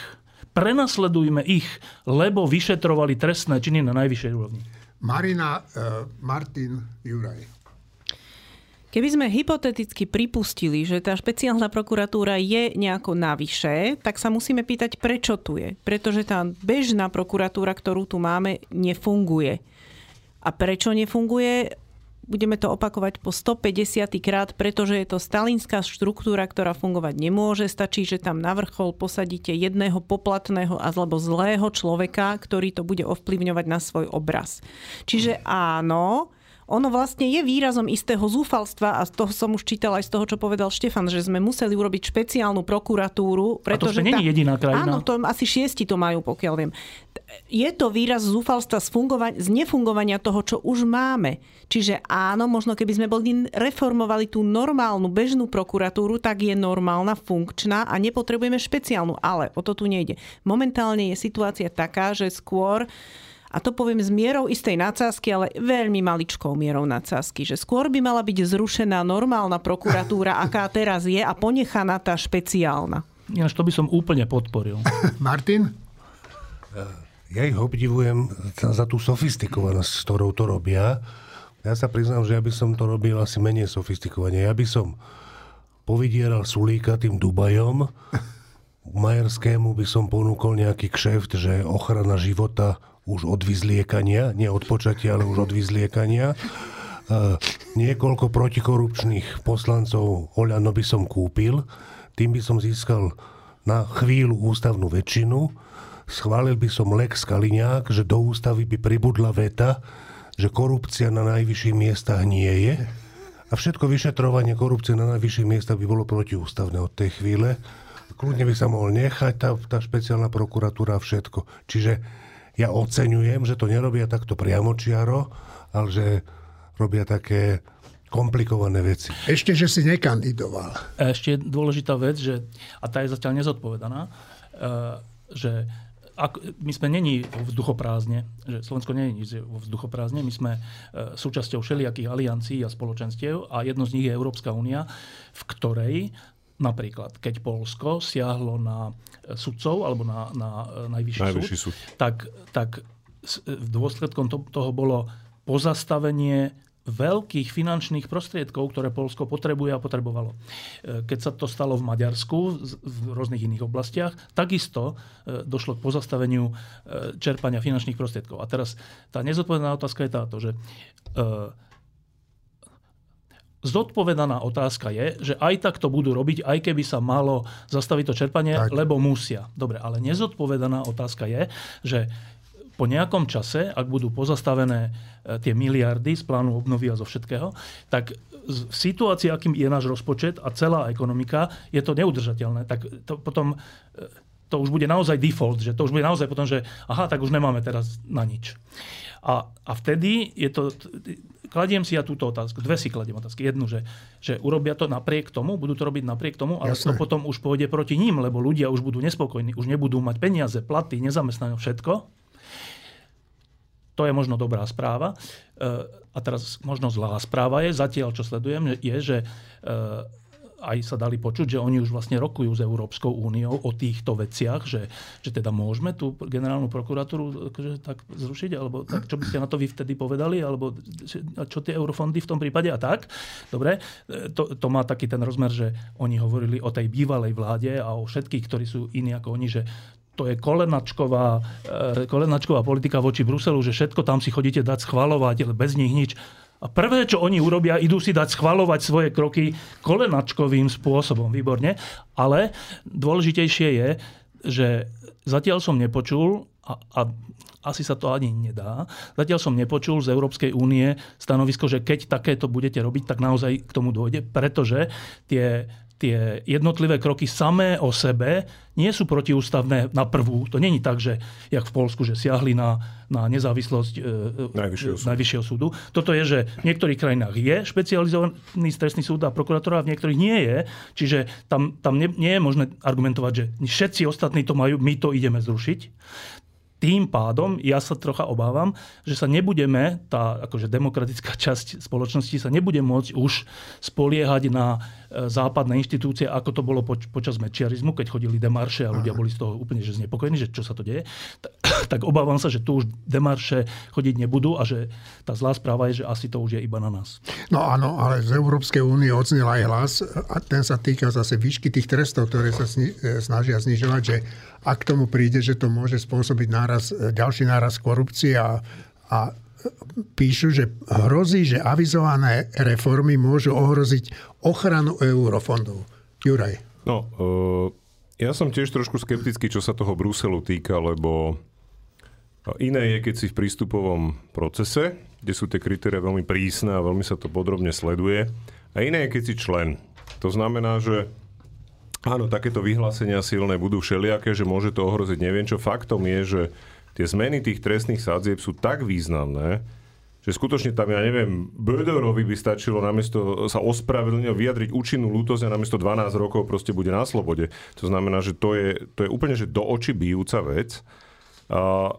prenasledujme ich, lebo vyšetrovali trestné činy na najvyššej úrovni. Marina, uh, Martin, Juraj. Keby sme hypoteticky pripustili, že tá špeciálna prokuratúra je nejako navyše, tak sa musíme pýtať, prečo tu je. Pretože tá bežná prokuratúra, ktorú tu máme, nefunguje. A prečo nefunguje? Budeme to opakovať po 150 krát, pretože je to stalinská štruktúra, ktorá fungovať nemôže. Stačí, že tam na vrchol posadíte jedného poplatného alebo zlého človeka, ktorý to bude ovplyvňovať na svoj obraz. Čiže áno, ono vlastne je výrazom istého zúfalstva a z toho som už čítala aj z toho, čo povedal Štefan, že sme museli urobiť špeciálnu prokuratúru. Pretože ešte není jediná krajina. Áno, to asi šiesti to majú, pokiaľ viem. Je to výraz zúfalstva z, fungova- z nefungovania toho, čo už máme. Čiže áno, možno keby sme boli reformovali tú normálnu, bežnú prokuratúru, tak je normálna, funkčná a nepotrebujeme špeciálnu. Ale o to tu nejde. Momentálne je situácia taká, že skôr a to poviem s mierou istej nadsázky, ale veľmi maličkou mierou nadsázky, že skôr by mala byť zrušená normálna prokuratúra, aká teraz je a ponechaná tá špeciálna. Ináč to by som úplne podporil. Martin? Ja ich obdivujem za, za tú sofistikovanosť, s ktorou to robia. Ja sa priznám, že ja by som to robil asi menej sofistikovane. Ja by som povidieral Sulíka tým Dubajom, Majerskému by som ponúkol nejaký kšeft, že ochrana života už od vyzliekania, nie od počatia, ale už od vyzliekania. E, niekoľko protikorupčných poslancov Oľano by som kúpil, tým by som získal na chvíľu ústavnú väčšinu, schválil by som Lex Kaliňák, že do ústavy by pribudla veta, že korupcia na najvyšších miestach nie je a všetko vyšetrovanie korupcie na najvyšších miestach by bolo protiústavné od tej chvíle. Kľudne by sa mohol nechať tá, tá špeciálna prokuratúra a všetko. Čiže ja oceňujem, že to nerobia takto priamočiaro, ale že robia také komplikované veci. Ešte, že si nekandidoval. Ešte dôležitá vec, že, a tá je zatiaľ nezodpovedaná, eh, že ak, my sme není vo vzduchoprázdne, že Slovensko nie je vo vzduchoprázdne, my sme eh, súčasťou všelijakých aliancií a spoločenstiev a jedno z nich je Európska únia, v ktorej napríklad, keď Polsko siahlo na eh, sudcov alebo na, na najvyšší, Najvyšší súd, súd. tak, tak v dôsledkom to, toho bolo pozastavenie veľkých finančných prostriedkov, ktoré Polsko potrebuje a potrebovalo. E, Keď sa to stalo v Maďarsku, v rôznych iných oblastiach, takisto e, došlo k pozastaveniu e, čerpania finančných prostriedkov. A teraz tá nezodpovedaná otázka je táto, že e, Zodpovedaná otázka je, že aj tak to budú robiť, aj keby sa malo zastaviť to čerpanie, Tak. lebo musia. Dobre, ale nezodpovedaná otázka je, že po nejakom čase, ak budú pozastavené e, tie miliardy z plánu obnovy a zo všetkého, tak v situácii, akým je náš rozpočet a celá ekonomika, je to neudržateľné. Tak to potom e, to už bude naozaj default, že to už bude naozaj potom, že aha, tak už nemáme teraz na nič. A, a vtedy je to, kladiem si ja túto otázku, dve si kladiem otázky. Jednu, že, že urobia to napriek tomu, budú to robiť napriek tomu, ale Jasné. to potom už pôjde proti ním, lebo ľudia už budú nespokojní, už nebudú mať peniaze, platy, nezamestnané, všetko. To je možno dobrá správa. E, A teraz možno zlá správa je, zatiaľ čo sledujem, je, že e, aj sa dali počuť, že oni už vlastne rokujú s Európskou úniou o týchto veciach, že, že teda môžeme tú generálnu prokuratúru akože tak zrušiť, alebo tak, čo by ste na to vy vtedy povedali, alebo čo tie eurofondy v tom prípade a tak. Dobre, to, to má taký ten rozmer, že oni hovorili o tej bývalej vláde a o všetkých, ktorí sú iní ako oni, že to je kolenačková, e, kolenačková politika voči Bruselu, že všetko tam si chodíte dať schvalovať, bez nich nič. A prvé, čo oni urobia, idú si dať schvalovať svoje kroky kolenačkovým spôsobom. Výborne. Ale dôležitejšie je, že zatiaľ som nepočul, a, a asi sa to ani nedá, zatiaľ som nepočul z Európskej únie stanovisko, že keď takéto budete robiť, tak naozaj k tomu dôjde, pretože tie tie jednotlivé kroky samé o sebe nie sú protiústavné na prvú. To není tak, že jak v Polsku, že siahli na, na nezávislosť e, e, Najvyššieho, súdu. Najvyššieho súdu. Toto je, že v niektorých krajinách je špecializovaný stresný súd a prokurátora, v niektorých nie je. Čiže tam, tam nie, nie je možné argumentovať, že všetci ostatní to majú, my to ideme zrušiť tým pádom ja sa trocha obávam, že sa nebudeme, tá akože demokratická časť spoločnosti sa nebude môcť už spoliehať na e, západné inštitúcie, ako to bolo poč- počas mečiarizmu, keď chodili demarše a ľudia boli z toho úplne že znepokojení, že čo sa to deje. Tak, obávam sa, že tu už demarše chodiť nebudú a že tá zlá správa je, že asi to už je iba na nás. No áno, ale z Európskej únie odznel aj hlas a ten sa týka zase výšky tých trestov, ktoré sa sni- e, snažia znižovať, že k tomu príde, že to môže spôsobiť náraz, ďalší náraz korupcie a, a píšu, že hrozí, že avizované reformy môžu ohroziť ochranu eurofondov. Juraj. No, uh, ja som tiež trošku skeptický, čo sa toho Bruselu týka, lebo iné je, keď si v prístupovom procese, kde sú tie kritéria veľmi prísne a veľmi sa to podrobne sleduje. A iné je, keď si člen. To znamená, že Áno, takéto vyhlásenia silné budú všelijaké, že môže to ohroziť. Neviem čo. Faktom je, že tie zmeny tých trestných sadzieb sú tak významné, že skutočne tam, ja neviem, Böderovi by stačilo namiesto sa ospravedlniť, vyjadriť účinnú lútosť a namiesto 12 rokov proste bude na slobode. To znamená, že to je, to je úplne že do očí bijúca vec. A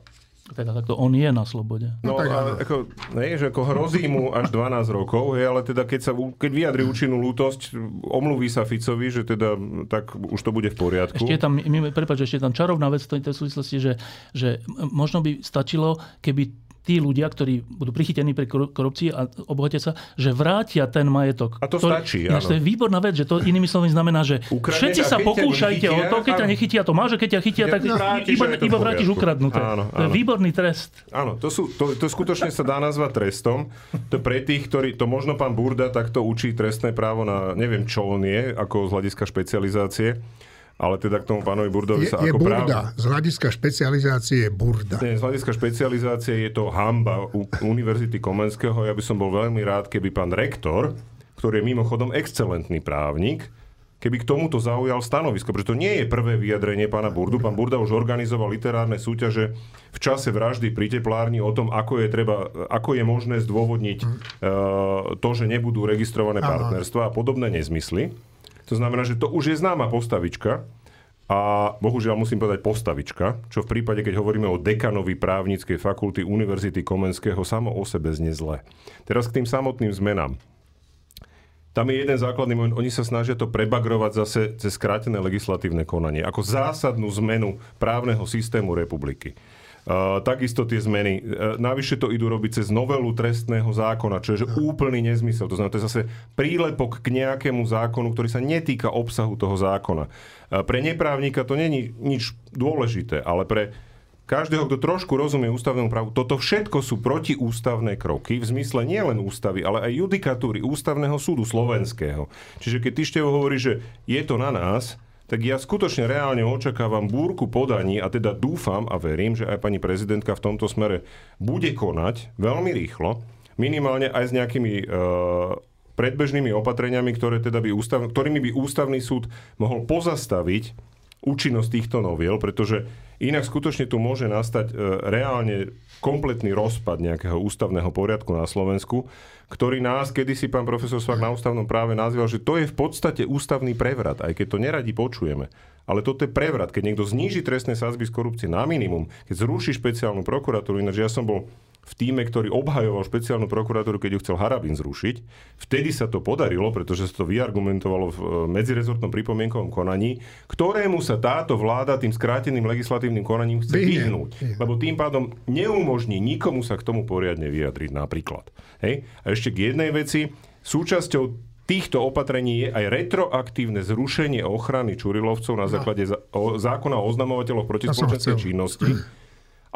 teda takto on je na slobode. No, no a ako, nie, že ako hrozí mu až 12 rokov, je, ale teda keď, sa, keď vyjadri účinnú lútosť, omluví sa Ficovi, že teda tak už to bude v poriadku. Ešte je tam, prepáč, ešte je tam čarovná vec v tej súvislosti, že, že možno by stačilo, keby tí ľudia, ktorí budú prichytení pri korupcii a obohatia sa, že vrátia ten majetok. A to ktorý, stačí, áno. To je výborná vec, že to inými slovami znamená, že Ukradneš všetci sa pokúšajte o to, keď ťa nechytia, to máš, keď ťa chytia, tak vrátiš, iba, iba vrátiš ukradnuté. Áno, áno. To je výborný trest. Áno, to, sú, to, to skutočne sa dá nazvať trestom. To pre tých, ktorí, to možno pán Burda takto učí trestné právo na, neviem čo on je, ako z hľadiska špecializácie ale teda k tomu pánovi Burdovi je, sa je ako burda. Práv... Z hľadiska špecializácie je burda. Nie, z hľadiska špecializácie je to hamba u Univerzity Komenského. Ja by som bol veľmi rád, keby pán rektor, ktorý je mimochodom excelentný právnik, keby k tomuto zaujal stanovisko, pretože to nie je prvé vyjadrenie pána Burdu. Pán Burda už organizoval literárne súťaže v čase vraždy pri teplárni o tom, ako je, treba, ako je možné zdôvodniť uh, to, že nebudú registrované partnerstva a podobné nezmysly. To znamená, že to už je známa postavička, a bohužiaľ musím povedať postavička, čo v prípade, keď hovoríme o dekanovi právnickej fakulty Univerzity Komenského, samo o sebe znie zle. Teraz k tým samotným zmenám. Tam je jeden základný moment, oni sa snažia to prebagrovať zase cez skrátené legislatívne konanie, ako zásadnú zmenu právneho systému republiky. Takisto tie zmeny. Uh, navyše to idú robiť cez novelu trestného zákona, čo je že úplný nezmysel. To znamená, to je zase prílepok k nejakému zákonu, ktorý sa netýka obsahu toho zákona. Uh, pre neprávnika to není nič dôležité, ale pre každého, kto trošku rozumie ústavnému právu, toto všetko sú protiústavné kroky v zmysle nielen ústavy, ale aj judikatúry ústavného súdu slovenského. Čiže keď ty Števo hovorí, že je to na nás, tak ja skutočne reálne očakávam búrku podaní a teda dúfam a verím, že aj pani prezidentka v tomto smere bude konať veľmi rýchlo, minimálne aj s nejakými uh, predbežnými opatreniami, ktoré teda by ústav, ktorými by ústavný súd mohol pozastaviť účinnosť týchto noviel, pretože inak skutočne tu môže nastať uh, reálne kompletný rozpad nejakého ústavného poriadku na Slovensku, ktorý nás kedysi pán profesor Svak na ústavnom práve nazval, že to je v podstate ústavný prevrat, aj keď to neradi počujeme. Ale toto je prevrat, keď niekto zníži trestné sázby z korupcie na minimum, keď zruší špeciálnu prokuratúru, ináč ja som bol v týme, ktorý obhajoval špeciálnu prokuratúru, keď ju chcel Harabin zrušiť. Vtedy sa to podarilo, pretože sa to vyargumentovalo v e, medzirezortnom pripomienkovom konaní, ktorému sa táto vláda tým skráteným legislatívnym konaním chce vyhnúť. Lebo tým pádom neumožní nikomu sa k tomu poriadne vyjadriť napríklad. Hej? A ešte k jednej veci. Súčasťou týchto opatrení je aj retroaktívne zrušenie ochrany Čurilovcov na základe zákona o oznamovateľoch proti spoločenskej činnosti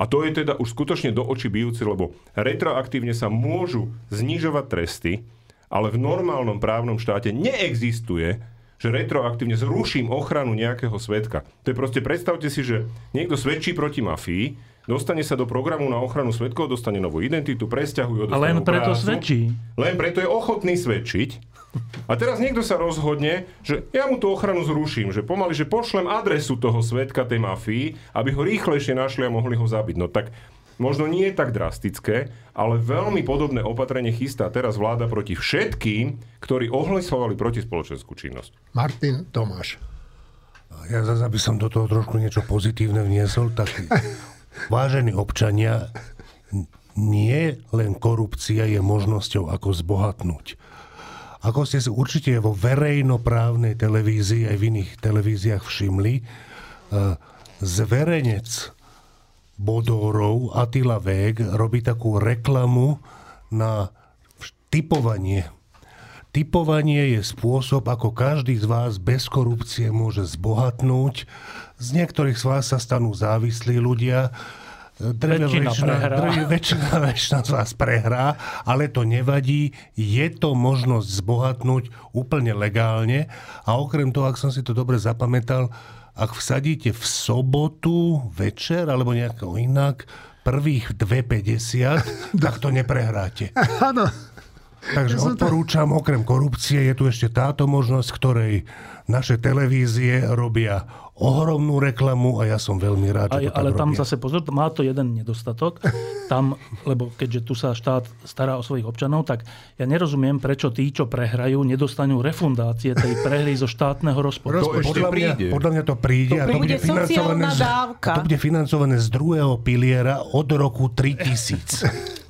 a to je teda už skutočne do očí bijúci, lebo retroaktívne sa môžu znižovať tresty, ale v normálnom právnom štáte neexistuje, že retroaktívne zruším ochranu nejakého svetka. To je proste, predstavte si, že niekto svedčí proti mafii, dostane sa do programu na ochranu svetkov, dostane novú identitu, presťahuje, Ale len preto prácu, svedčí. Len preto je ochotný svedčiť a teraz niekto sa rozhodne, že ja mu tú ochranu zruším, že pomaly, že pošlem adresu toho svetka tej mafii, aby ho rýchlejšie našli a mohli ho zabiť. No tak možno nie je tak drastické, ale veľmi podobné opatrenie chystá teraz vláda proti všetkým, ktorí ohlasovali proti spoločenskú činnosť. Martin Tomáš. Ja zase, aby som do toho trošku niečo pozitívne vniesol, tak vážení občania, nie len korupcia je možnosťou, ako zbohatnúť. Ako ste si určite vo verejnoprávnej televízii aj v iných televíziách všimli, e, zverejnec Bodorov Attila Vég robí takú reklamu na typovanie. Typovanie je spôsob, ako každý z vás bez korupcie môže zbohatnúť. Z niektorých z vás sa stanú závislí ľudia Drvia väčšina, väčšina, drvia, väčšina, väčšina z vás prehrá, ale to nevadí. Je to možnosť zbohatnúť úplne legálne a okrem toho, ak som si to dobre zapamätal, ak vsadíte v sobotu večer alebo nejako inak prvých 2,50, tak to neprehráte. Áno. Takže odporúčam, okrem korupcie, je tu ešte táto možnosť, ktorej naše televízie robia ohromnú reklamu a ja som veľmi rád, že to Ale tam robia. zase pozor, má to jeden nedostatok. Tam, lebo keďže tu sa štát stará o svojich občanov, tak ja nerozumiem, prečo tí, čo prehrajú, nedostanú refundácie tej prehry zo štátneho rozpočtu. To podľa, mňa, podľa mňa to príde. To, a to bude financované z, to bude financované z druhého piliera od roku 3000.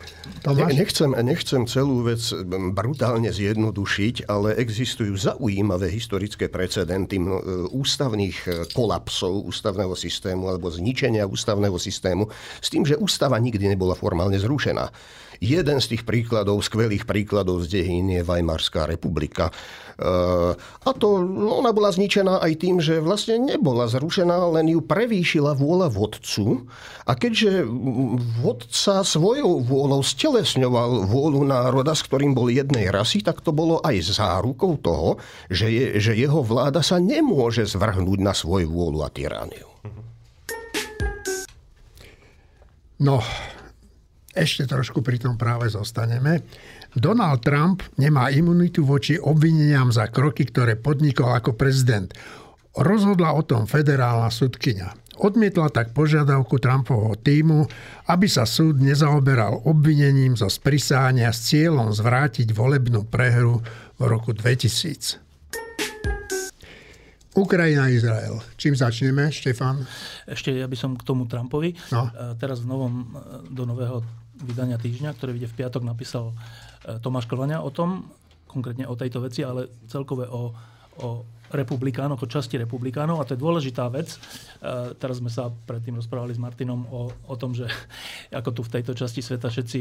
Tomáš? Nechcem, nechcem celú vec brutálne zjednodušiť, ale existujú zaujímavé historické precedenty ústavných e, kolapsov ústavného systému alebo zničenia ústavného systému s tým, že ústava nikdy nebola formálne zrušená. Jeden z tých príkladov, skvelých príkladov z dejín je Weimarská republika. A to ona bola zničená aj tým, že vlastne nebola zrušená, len ju prevýšila vôľa vodcu. A keďže vodca svojou vôľou stelesňoval vôľu národa, s ktorým bol jednej rasy, tak to bolo aj zárukou toho, že, je, že jeho vláda sa nemôže zvrhnúť na svoju vôľu a tyrániu. No, ešte trošku pri tom práve zostaneme. Donald Trump nemá imunitu voči obvineniam za kroky, ktoré podnikol ako prezident. Rozhodla o tom federálna sudkynia. Odmietla tak požiadavku Trumpovho týmu, aby sa súd nezaoberal obvinením zo sprisánia s cieľom zvrátiť volebnú prehru v roku 2000. Ukrajina, Izrael. Čím začneme, Štefan? Ešte ja by som k tomu Trumpovi. No. E, teraz v novom, e, do nového vydania týždňa, ktoré vyjde v piatok, napísal e, Tomáš Krvania o tom, konkrétne o tejto veci, ale celkové o, o republikánov, ako časti republikánov a to je dôležitá vec. E, teraz sme sa predtým rozprávali s Martinom o, o tom, že ako tu v tejto časti sveta všetci,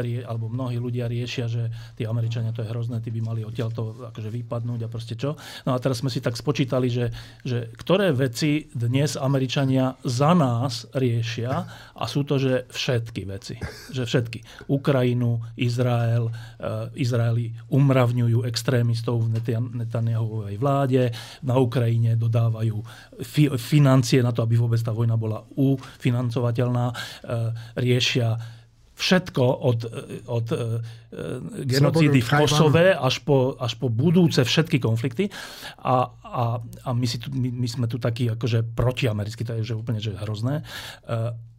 rie, alebo mnohí ľudia riešia, že tí Američania to je hrozné, tí by mali odtiaľto akože vypadnúť a proste čo. No a teraz sme si tak spočítali, že, že ktoré veci dnes Američania za nás riešia a sú to, že všetky veci. Že všetky. Ukrajinu, Izrael, uh, Izraeli umravňujú extrémistov v Netanyahuovej vláde, na Ukrajine dodávajú fi- financie na to, aby vôbec tá vojna bola ufinancovateľná, e, riešia všetko od, od e, genocídy v Kosove až po, až po budúce všetky konflikty. A, a, a my, si tu, my, my sme tu takí akože protiamerickí, to je že úplne že hrozné. E,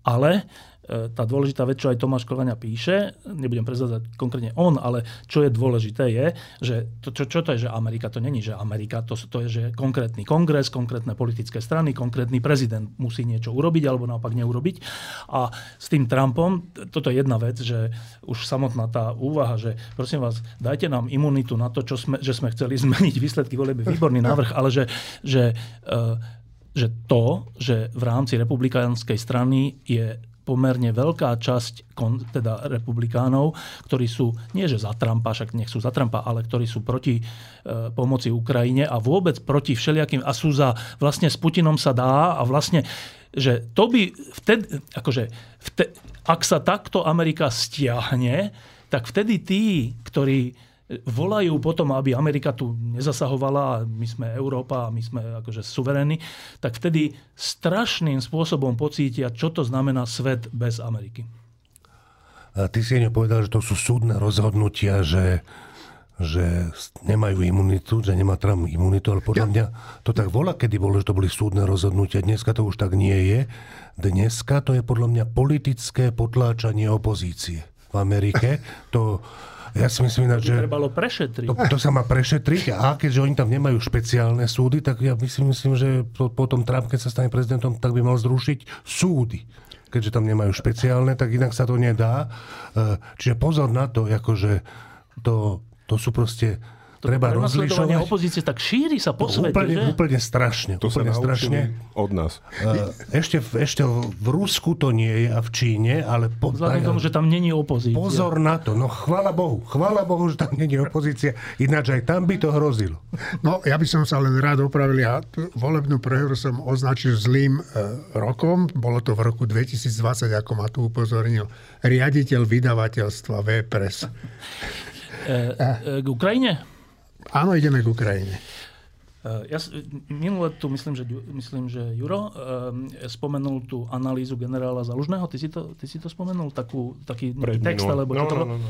ale tá dôležitá vec, čo aj Tomáš Kolania píše, nebudem prezadzať konkrétne on, ale čo je dôležité je, že to, čo, čo to je, že Amerika? To není, že Amerika, to, to je, že konkrétny kongres, konkrétne politické strany, konkrétny prezident musí niečo urobiť alebo naopak neurobiť. A s tým Trumpom, toto je jedna vec, že už samotná tá úvaha, že prosím vás, dajte nám imunitu na to, čo sme, že sme chceli zmeniť výsledky volieb, výborný návrh, ale že, že uh, že to, že v rámci republikánskej strany je pomerne veľká časť teda republikánov, ktorí sú, nie že za Trumpa, však nech sú za Trumpa, ale ktorí sú proti e, pomoci Ukrajine a vôbec proti všelijakým a sú za, vlastne s Putinom sa dá a vlastne, že to by vtedy, akože, vtedy, ak sa takto Amerika stiahne, tak vtedy tí, ktorí volajú potom, aby Amerika tu nezasahovala my sme Európa my sme akože suverénni, tak vtedy strašným spôsobom pocítia, čo to znamená svet bez Ameriky. A ty si povedal, že to sú súdne rozhodnutia, že, že nemajú imunitu, že nemá Trump imunitu, ale podľa ja. mňa to tak volá, kedy bolo, že to boli súdne rozhodnutia. Dneska to už tak nie je. Dneska to je podľa mňa politické potláčanie opozície v Amerike. To, ja si myslím, že... Trebalo prešetriť. To, to sa má prešetriť a keďže oni tam nemajú špeciálne súdy, tak ja myslím, myslím že po, po tom Trump, keď sa stane prezidentom, tak by mal zrušiť súdy keďže tam nemajú špeciálne, tak inak sa to nedá. E, čiže pozor na to, akože to, to sú proste treba rozlišovať. opozície tak šíri sa po no, svete, úplne, že? úplne strašne. To úplne sa strašne. od nás. Ešte, ešte v Rusku to nie je a v Číne, ale... Po, Vzhľadom tomu, že tam není opozícia. Pozor na to. No chvála Bohu. Chvála Bohu, že tam není opozícia. Ináč aj tam by to hrozilo. No, ja by som sa len rád opravil. Ja volebnú prehru som označil zlým e, rokom. Bolo to v roku 2020, ako ma tu upozornil riaditeľ vydavateľstva V-Press. E, e, k Ukrajine? Áno, ideme k Ukrajine. Eh, ja minule tu myslím, že, myslím, že Juro um, spomenul tú analýzu generála Zalužného. Ty si to, ty si to spomenul? Takú, taký text? Alebo no, čo to no, no, no.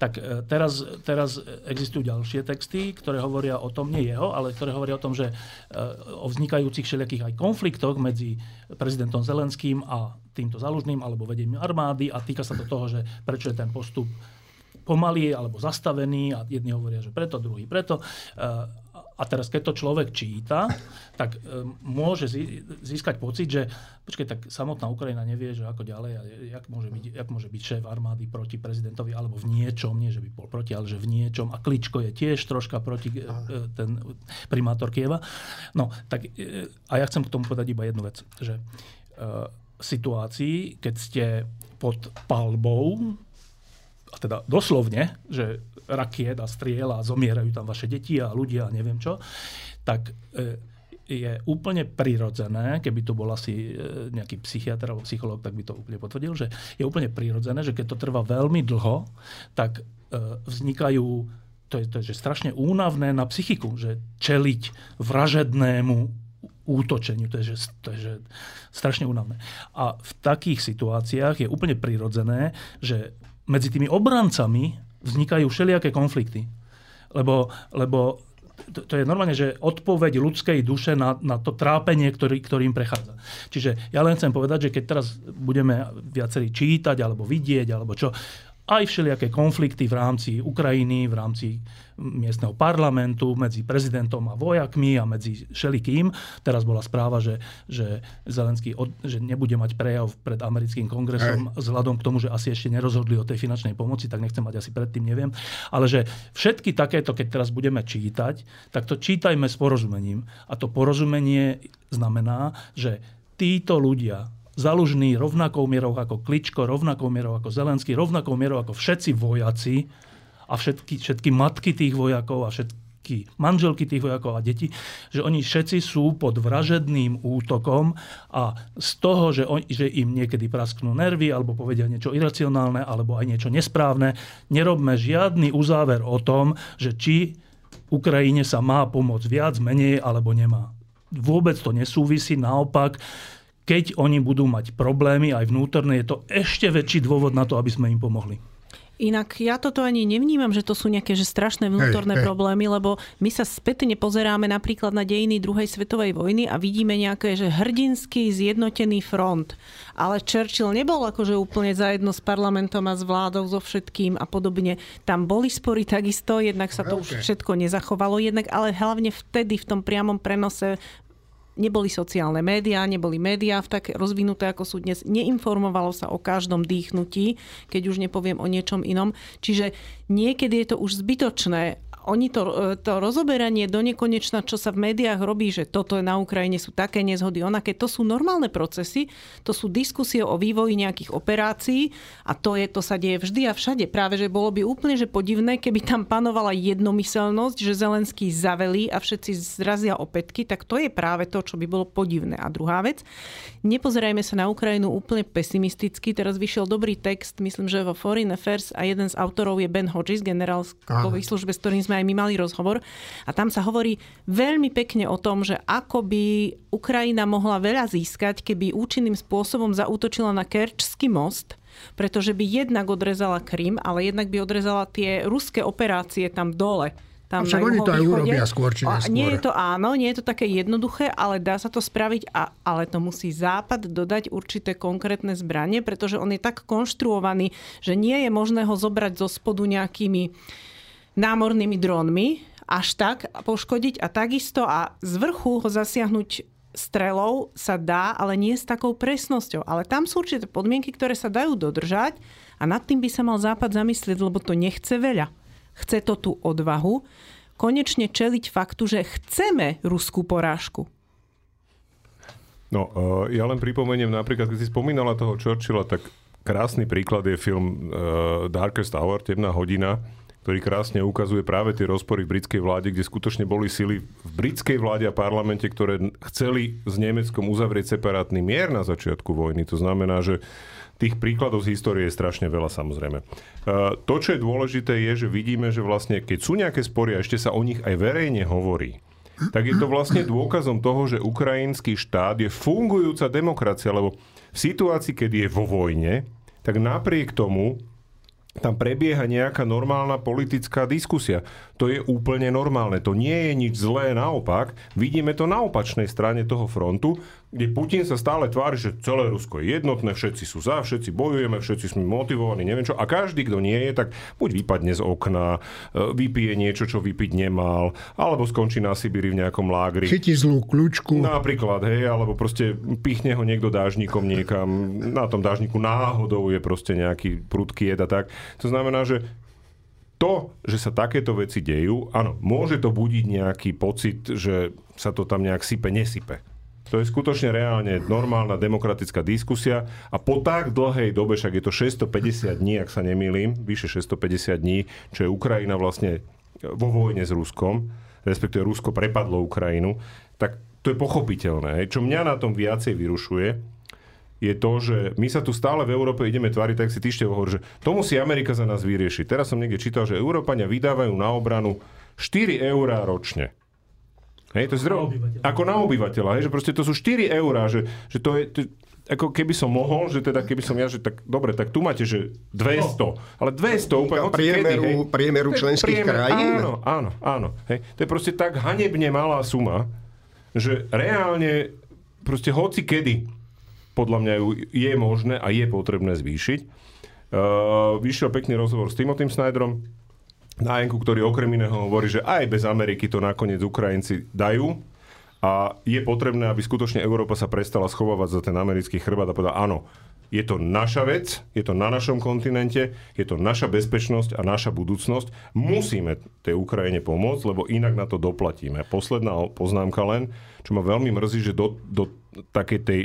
Tak uh, teraz, teraz existujú ďalšie texty, ktoré hovoria o tom, nie jeho, ale ktoré hovoria o tom, že uh, o vznikajúcich všelijakých aj konfliktoch medzi prezidentom Zelenským a týmto Zalužným alebo vedením armády a týka sa to toho, že prečo je ten postup pomalý alebo zastavený a jedni hovoria, že preto, druhý preto. Eh, a teraz, keď to človek číta, tak eh, môže získať pocit, že počkej, tak samotná Ukrajina nevie, že ako ďalej, a jak môže, byť, jak môže byť šéf armády proti prezidentovi, alebo v niečom, nie že by bol proti, ale že v niečom. A Kličko je tiež troška proti eh, ten primátor Kieva. No, tak a ja chcem k tomu povedať iba jednu vec, že situácii, keď ste pod palbou a teda doslovne, že rakiet a striel a zomierajú tam vaše deti a ľudia a neviem čo, tak e, je úplne prirodzené, keby tu bol asi e, nejaký psychiatr alebo psychológ, tak by to úplne potvrdil, že je úplne prirodzené, že keď to trvá veľmi dlho, tak e, vznikajú to je, to je že strašne únavné na psychiku, že čeliť vražednému útočeniu. To je, že, to je že strašne únavné. A v takých situáciách je úplne prirodzené, že medzi tými obrancami vznikajú všelijaké konflikty. Lebo, lebo to, to je normálne, že odpoveď ľudskej duše na, na to trápenie, ktorý, ktorým prechádza. Čiže ja len chcem povedať, že keď teraz budeme viacerí čítať, alebo vidieť, alebo čo, aj všelijaké konflikty v rámci Ukrajiny, v rámci miestneho parlamentu, medzi prezidentom a vojakmi a medzi všelikým. Teraz bola správa, že, že Zelenský od, že nebude mať prejav pred americkým kongresom Hej. vzhľadom k tomu, že asi ešte nerozhodli o tej finančnej pomoci, tak nechcem mať asi predtým, neviem. Ale že všetky takéto, keď teraz budeme čítať, tak to čítajme s porozumením. A to porozumenie znamená, že títo ľudia zalužný rovnakou mierou ako Kličko, rovnakou mierou ako Zelenský, rovnakou mierou ako všetci vojaci a všetky, všetky matky tých vojakov a všetky manželky tých vojakov a deti, že oni všetci sú pod vražedným útokom a z toho, že, on, že im niekedy prasknú nervy alebo povedia niečo iracionálne alebo aj niečo nesprávne, nerobme žiadny uzáver o tom, že či Ukrajine sa má pomôcť viac, menej alebo nemá. Vôbec to nesúvisí, naopak keď oni budú mať problémy aj vnútorné, je to ešte väčší dôvod na to, aby sme im pomohli. Inak ja toto ani nevnímam, že to sú nejaké že strašné vnútorné hej. problémy, lebo my sa spätne pozeráme napríklad na dejiny druhej svetovej vojny a vidíme nejaké, že hrdinský zjednotený front. Ale Churchill nebol akože úplne zajedno s parlamentom a s vládou so všetkým a podobne. Tam boli spory takisto, jednak sa to už Veľké. všetko nezachovalo, jednak ale hlavne vtedy v tom priamom prenose neboli sociálne médiá, neboli médiá v tak rozvinuté, ako sú dnes. Neinformovalo sa o každom dýchnutí, keď už nepoviem o niečom inom. Čiže niekedy je to už zbytočné. Oni to, e, to rozoberanie do nekonečna, čo sa v médiách robí, že toto na Ukrajine, sú také nezhody, onaké, to sú normálne procesy, to sú diskusie o vývoji nejakých operácií a to, je, to sa deje vždy a všade. Práve, že bolo by úplne že podivné, keby tam panovala jednomyselnosť, že Zelenský zavelí a všetci zrazia opätky, tak to je práve to, čo by bolo podivné. A druhá vec, nepozerajme sa na Ukrajinu úplne pesimisticky. Teraz vyšiel dobrý text, myslím, že vo Foreign Affairs a jeden z autorov je Ben Hodges, generál vo službe, s ktorým sme aj my mali rozhovor. A tam sa hovorí veľmi pekne o tom, že ako by Ukrajina mohla veľa získať, keby účinným spôsobom zaútočila na Kerčský most, pretože by jednak odrezala Krym, ale jednak by odrezala tie ruské operácie tam dole. Tam Však oni to aj urobia skôr či A Nie neskôr. je to áno, nie je to také jednoduché, ale dá sa to spraviť, a, ale to musí Západ dodať určité konkrétne zbranie, pretože on je tak konštruovaný, že nie je možné ho zobrať zo spodu nejakými námornými drónmi, až tak poškodiť a takisto a z vrchu ho zasiahnuť strelou sa dá, ale nie s takou presnosťou. Ale tam sú určité podmienky, ktoré sa dajú dodržať a nad tým by sa mal Západ zamyslieť, lebo to nechce veľa. Chce to tú odvahu konečne čeliť faktu, že chceme ruskú porážku. No, uh, ja len pripomeniem napríklad, keď si spomínala toho Churchilla, tak krásny príklad je film uh, Darkest Hour, Temná hodina, ktorý krásne ukazuje práve tie rozpory v britskej vláde, kde skutočne boli sily v britskej vláde a parlamente, ktoré chceli s Nemeckom uzavrieť separátny mier na začiatku vojny. To znamená, že tých príkladov z histórie je strašne veľa samozrejme. Uh, to, čo je dôležité, je, že vidíme, že vlastne keď sú nejaké spory a ešte sa o nich aj verejne hovorí, tak je to vlastne dôkazom toho, že ukrajinský štát je fungujúca demokracia, lebo v situácii, keď je vo vojne, tak napriek tomu tam prebieha nejaká normálna politická diskusia. To je úplne normálne. To nie je nič zlé, naopak. Vidíme to na opačnej strane toho frontu, kde Putin sa stále tvári, že celé Rusko je jednotné, všetci sú za, všetci bojujeme, všetci sme motivovaní, neviem čo. A každý, kto nie je, tak buď vypadne z okna, e, vypije niečo, čo vypiť nemal, alebo skončí na Sibíri v nejakom lágri. Chytí zlú kľúčku. Napríklad, hej, alebo proste pichne ho niekto dážnikom niekam, na tom dážniku náhodou je proste nejaký prudký jed a tak. To znamená, že to, že sa takéto veci dejú, áno, môže to budiť nejaký pocit, že sa to tam nejak sype, nesype. To je skutočne reálne normálna demokratická diskusia a po tak dlhej dobe, však je to 650 dní, ak sa nemýlim, vyše 650 dní, čo je Ukrajina vlastne vo vojne s Ruskom, respektíve Rusko prepadlo Ukrajinu, tak to je pochopiteľné. Čo mňa na tom viacej vyrušuje, je to, že my sa tu stále v Európe ideme tváriť, tak si týždeň hovorí, že to musí Amerika za nás vyriešiť. Teraz som niekde čítal, že Európania vydávajú na obranu 4 eurá ročne. Hej, to je zdro... Ako na obyvateľa, hej, že proste to sú 4 eurá, že, že to je... To, ako keby som mohol, že teda keby som ja, že tak dobre, tak tu máte, že 200. Ale 200 úplne hoci kedy, hej. Priemeru, priemeru členských priemer- krajín. Áno, áno, áno. Hej. To je proste tak hanebne malá suma, že reálne proste hoci kedy podľa mňa ju je možné a je potrebné zvýšiť. Uh, vyšiel pekný rozhovor s Timothym Snyderom na Enku, ktorý okrem iného hovorí, že aj bez Ameriky to nakoniec Ukrajinci dajú a je potrebné, aby skutočne Európa sa prestala schovávať za ten americký chrbát a povedala, áno, je to naša vec, je to na našom kontinente, je to naša bezpečnosť a naša budúcnosť. Musíme tej Ukrajine pomôcť, lebo inak na to doplatíme. Posledná poznámka len, čo ma veľmi mrzí, že do, do takej tej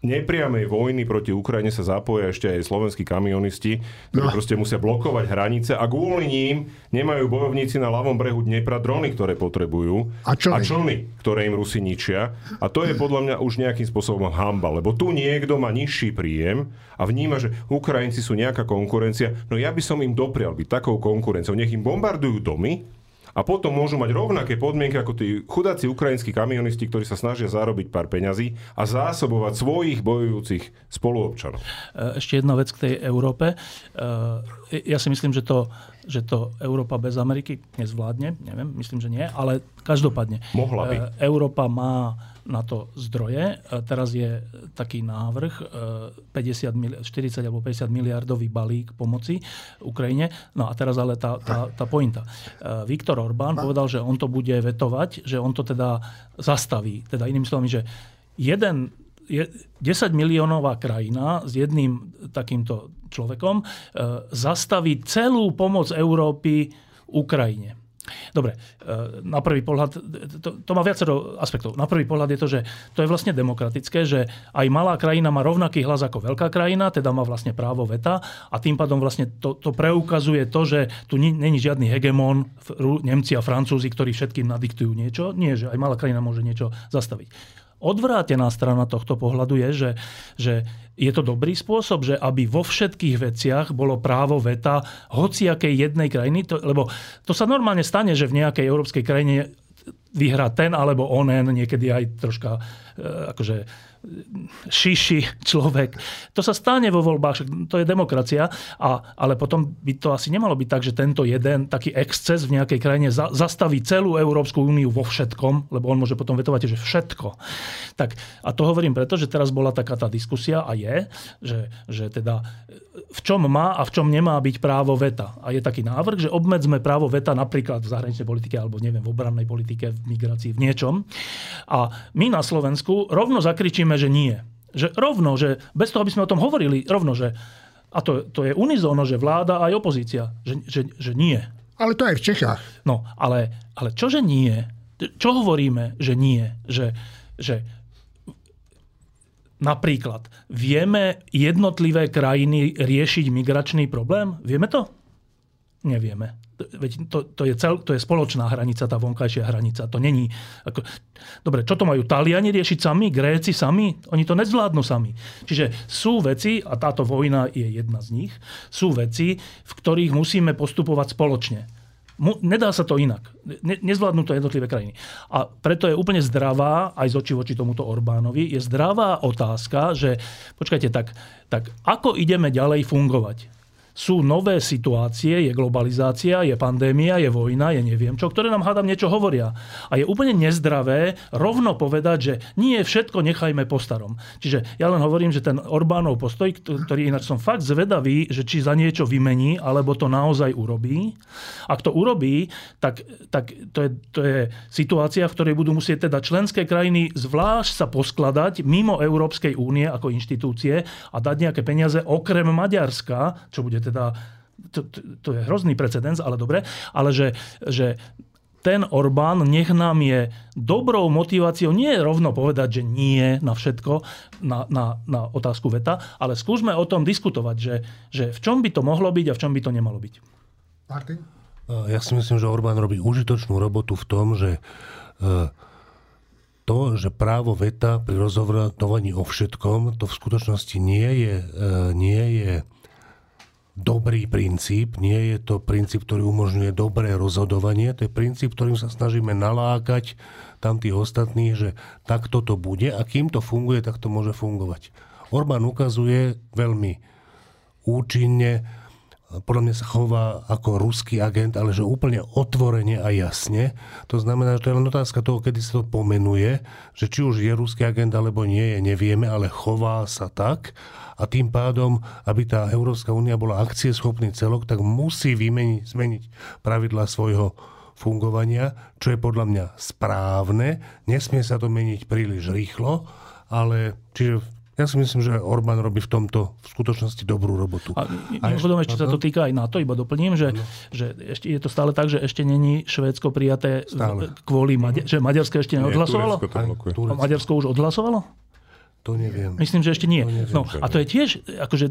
nepriamej vojny proti Ukrajine sa zapoja ešte aj slovenskí kamionisti, ktorí No. proste musia blokovať hranice a kvôli ním nemajú bojovníci na ľavom brehu Dnepra drony, ktoré potrebujú A člny. a člny, ktoré im Rusi ničia. A to je podľa mňa už nejakým spôsobom hamba, lebo tu niekto má nižší príjem a vníma, že Ukrajinci sú nejaká konkurencia. No ja by som im doprial byť takou konkurenciou. Nech im bombardujú domy, a potom môžu mať rovnaké podmienky ako tí chudáci ukrajinskí kamionisti, ktorí sa snažia zarobiť pár peňazí a zásobovať svojich bojujúcich spoluobčanov. E, ešte jedna vec k tej Európe. E, ja si myslím, že to, že to Európa bez Ameriky nezvládne. Neviem, myslím, že nie, ale každopádne. Mohla by. E, Európa má na to zdroje. Teraz je taký návrh 50, 40 alebo 50 miliardový balík pomoci Ukrajine. No a teraz ale tá, tá, tá pointa. Viktor Orbán povedal, že on to bude vetovať, že on to teda zastaví. Teda inými slovami, že jeden 10 miliónová krajina s jedným takýmto človekom zastaví celú pomoc Európy Ukrajine. Dobre, e, na prvý pohľad, to, to má viacero aspektov. Na prvý pohľad je to, že to je vlastne demokratické, že aj malá krajina má rovnaký hlas ako veľká krajina, teda má vlastne právo veta a tým pádom vlastne to, to preukazuje to, že tu není žiadny hegemon, Nemci a Francúzi, ktorí všetkým nadiktujú niečo. Nie, že aj malá krajina môže niečo zastaviť. Odvrátená strana tohto pohľadu je, že, že je to dobrý spôsob, že aby vo všetkých veciach bolo právo veta hociakej jednej krajiny, to, lebo to sa normálne stane, že v nejakej európskej krajine vyhrá ten alebo onen, niekedy aj troška e, akože šiši človek. To sa stane vo voľbách, to je demokracia, a, ale potom by to asi nemalo byť tak, že tento jeden taký exces v nejakej krajine za, zastaví celú Európsku úniu vo všetkom, lebo on môže potom vetovať, že všetko. Tak, a to hovorím preto, že teraz bola taká tá diskusia a je, že, že teda v čom má a v čom nemá byť právo veta. A je taký návrh, že obmedzme právo veta napríklad v zahraničnej politike alebo neviem, v obrannej politike, v migrácii, v niečom. A my na Slovensku rovno zakričíme, že nie. Že rovno, že bez toho, aby sme o tom hovorili, rovno, že a to, to je unizóno, že vláda aj opozícia, že, že, že nie. Ale to aj v Čechách. No, ale, ale čože nie? Čo hovoríme, že nie? Že, že Napríklad, vieme jednotlivé krajiny riešiť migračný problém? Vieme to? Nevieme. Veď to, to, je cel, to je spoločná hranica, tá vonkajšia hranica. To není... Ako... Dobre, čo to majú Taliani riešiť sami? Gréci sami? Oni to nezvládnu sami. Čiže sú veci, a táto vojna je jedna z nich, sú veci, v ktorých musíme postupovať spoločne. Nedá sa to inak. Ne, nezvládnu to jednotlivé krajiny. A preto je úplne zdravá, aj z oči voči tomuto Orbánovi, je zdravá otázka, že počkajte, tak, tak ako ideme ďalej fungovať? Sú nové situácie, je globalizácia, je pandémia, je vojna, je neviem čo, ktoré nám hádam niečo hovoria. A je úplne nezdravé rovno povedať, že nie všetko nechajme po starom. Čiže ja len hovorím, že ten Orbánov postoj, ktorý ináč som fakt zvedavý, že či za niečo vymení, alebo to naozaj urobí. Ak to urobí, tak, tak to, je, to je situácia, v ktorej budú musieť teda členské krajiny zvlášť sa poskladať mimo Európskej únie ako inštitúcie a dať nejaké peniaze okrem Maďarska, čo bude teda to, to, to je hrozný precedens, ale dobre, ale že, že ten Orbán nech nám je dobrou motiváciou nie rovno povedať, že nie na všetko, na, na, na otázku veta, ale skúsme o tom diskutovať, že, že v čom by to mohlo byť a v čom by to nemalo byť. Martin? Ja si myslím, že Orbán robí užitočnú robotu v tom, že e, to, že právo veta pri rozhodovaní o všetkom, to v skutočnosti nie je, e, nie je dobrý princíp, nie je to princíp, ktorý umožňuje dobré rozhodovanie, to je princíp, ktorým sa snažíme nalákať tam tých ostatných, že takto to bude a kým to funguje, tak to môže fungovať. Orbán ukazuje veľmi účinne, podľa mňa sa chová ako ruský agent, ale že úplne otvorene a jasne. To znamená, že to je len otázka toho, kedy sa to pomenuje, že či už je ruský agent alebo nie je, nevieme, ale chová sa tak a tým pádom, aby tá Európska únia bola akcieschopný celok, tak musí vymeniť, zmeniť pravidla svojho fungovania, čo je podľa mňa správne. Nesmie sa to meniť príliš rýchlo, ale čiže ja si myslím, že Orbán robí v tomto v skutočnosti dobrú robotu. A mimochodom ešte sa to týka aj NATO, iba doplním, že, že ešte, je to stále tak, že ešte není Švédsko prijaté stále. kvôli, Maďar, že Maďarsko ešte neodhlasovalo? Nie, Maďarsko už odhlasovalo? To neviem. Myslím, že ešte nie. No, a to je tiež, akože,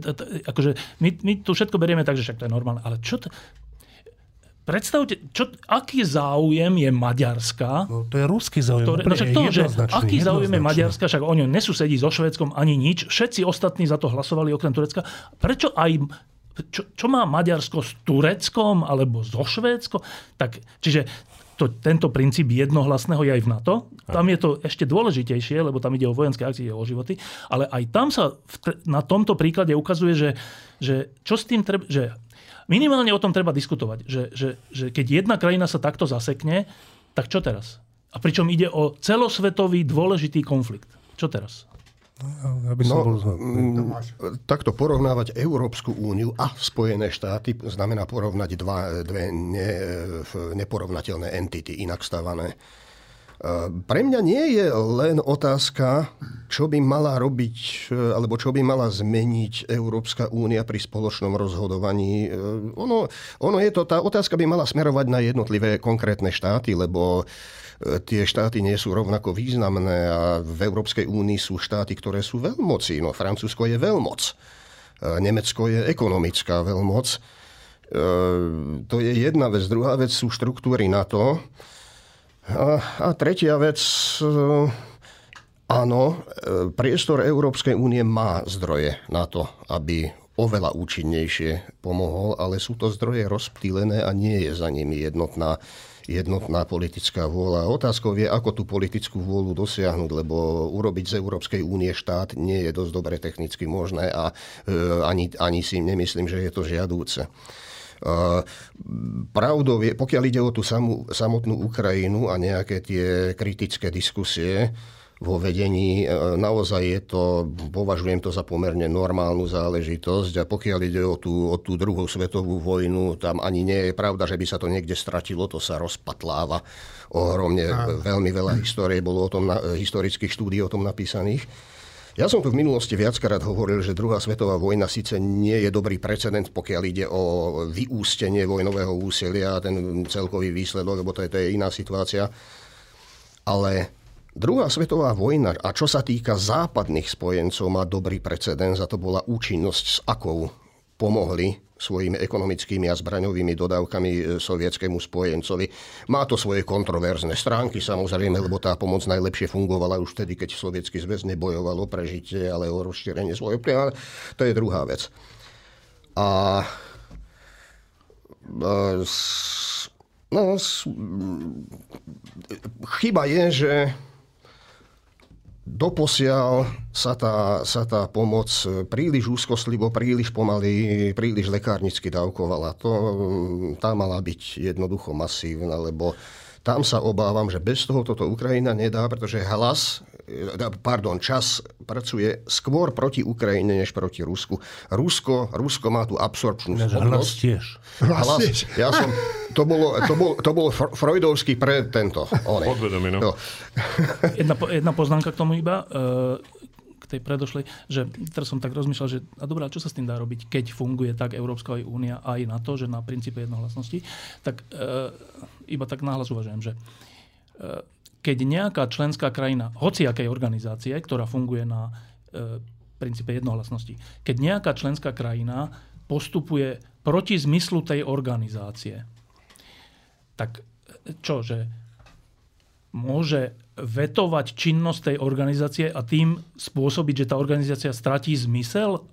akože my, my tu všetko berieme tak, že však to je normálne. Ale čo to, Predstavte, čo, aký záujem je Maďarska. No, to je ruský záujem. Ktoré, no však to, že aký záujem je Maďarska, však oni nesusedí so Švedskom ani nič. Všetci ostatní za to hlasovali okrem Turecka. Prečo aj čo, čo má Maďarsko s Tureckom alebo so Švédskom? Tak, čiže to, tento princíp jednohlasného je aj v NATO. Tam je to ešte dôležitejšie, lebo tam ide o vojenské akcie, ide o životy. Ale aj tam sa v, na tomto príklade ukazuje, že, že čo s tým treba... Že minimálne o tom treba diskutovať. Že, že, že keď jedna krajina sa takto zasekne, tak čo teraz? A pričom ide o celosvetový dôležitý konflikt. Čo teraz? Aby som no, bol... Mm, takto porovnávať Európsku úniu a Spojené štáty znamená porovnať dva, dve ne, neporovnateľné entity, inak stávané. E, pre mňa nie je len otázka, čo by mala robiť, e, alebo čo by mala zmeniť Európska únia pri spoločnom rozhodovaní. E, ono, ono je to, tá otázka by mala smerovať na jednotlivé konkrétne štáty, lebo tie štáty nie sú rovnako významné a v Európskej únii sú štáty, ktoré sú veľmoci. No, Francúzsko je veľmoc. Nemecko je ekonomická veľmoc. To je jedna vec. Druhá vec sú štruktúry NATO. A, a tretia vec, e, áno, priestor Európskej únie má zdroje na to, aby oveľa účinnejšie pomohol, ale sú to zdroje rozptýlené a nie je za nimi jednotná jednotná politická vôľa. Otázkou je, ako tú politickú vôľu dosiahnuť, lebo urobiť z Európskej únie štát nie je dosť dobre technicky možné a e, ani, ani si nemyslím, že je to žiadúce. Pravdou je, pokiaľ ide o tú samú, samotnú Ukrajinu a nejaké tie kritické diskusie, vo vedení. Naozaj je to, považujem to za pomerne normálnu záležitosť a pokiaľ ide o tú, o tú druhú svetovú vojnu, tam ani nie je pravda, že by sa to niekde stratilo, to sa rozpatláva ohromne. Veľmi veľa histórie bolo o tom, historických štúdí o tom napísaných. Ja som tu v minulosti viackrát hovoril, že druhá svetová vojna síce nie je dobrý precedent, pokiaľ ide o vyústenie vojnového úsilia a ten celkový výsledok, lebo to je, to je iná situácia, ale Druhá svetová vojna, a čo sa týka západných spojencov, má dobrý precedens a to bola účinnosť, s akou pomohli svojimi ekonomickými a zbraňovými dodávkami e, sovietskému spojencovi. Má to svoje kontroverzné stránky, samozrejme, lebo tá pomoc najlepšie fungovala už vtedy, keď sovietský zväz nebojoval o prežitie, ale o rozšírenie svojho vplyvu. To je druhá vec. A no, chyba je, že Doposiaľ sa tá, sa tá pomoc príliš úzkostlivo, príliš pomaly, príliš lekárnicky dávkovala. To, tá mala byť jednoducho masívna, lebo tam sa obávam, že bez toho toto Ukrajina nedá, pretože hlas pardon, čas pracuje skôr proti Ukrajine, než proti Rusku. Rusko, Rusko má tú absorpčnú schopnosť. Hlas tiež. Hlas, ja som, to, bolo, to, bol, to bol freudovský pre tento. Podvedomie, no. Jedna, jedna poznámka k tomu iba. E, k tej predošlej, že teraz som tak rozmýšľal, že a dobrá, čo sa s tým dá robiť, keď funguje tak Európska únia aj na to, že na princípe jednohlasnosti, tak e, iba tak náhlas uvažujem, že e, keď nejaká členská krajina, hociakej organizácie, ktorá funguje na e, princípe jednohlasnosti, keď nejaká členská krajina postupuje proti zmyslu tej organizácie, tak e, čo, že môže vetovať činnosť tej organizácie a tým spôsobiť, že tá organizácia stratí zmysel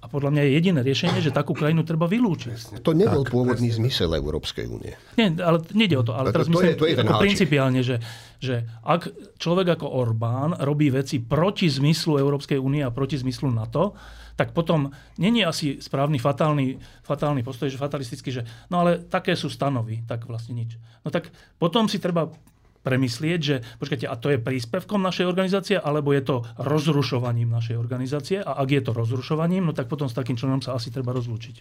a podľa mňa je jediné riešenie, že takú krajinu treba vylúčiť. To nebol tak, pôvodný presne. zmysel Európskej únie. Nie, ale nejde o to. Ale teraz to myslím je, to je ako principiálne, že, že ak človek ako Orbán robí veci proti zmyslu Európskej únie a proti zmyslu NATO, tak potom není asi správny fatálny, fatálny postoj, že fatalistický, že no ale také sú stanovy, tak vlastne nič. No tak potom si treba premyslieť, že počkajte, a to je príspevkom našej organizácie, alebo je to rozrušovaním našej organizácie? A ak je to rozrušovaním, no tak potom s takým členom sa asi treba rozlúčiť.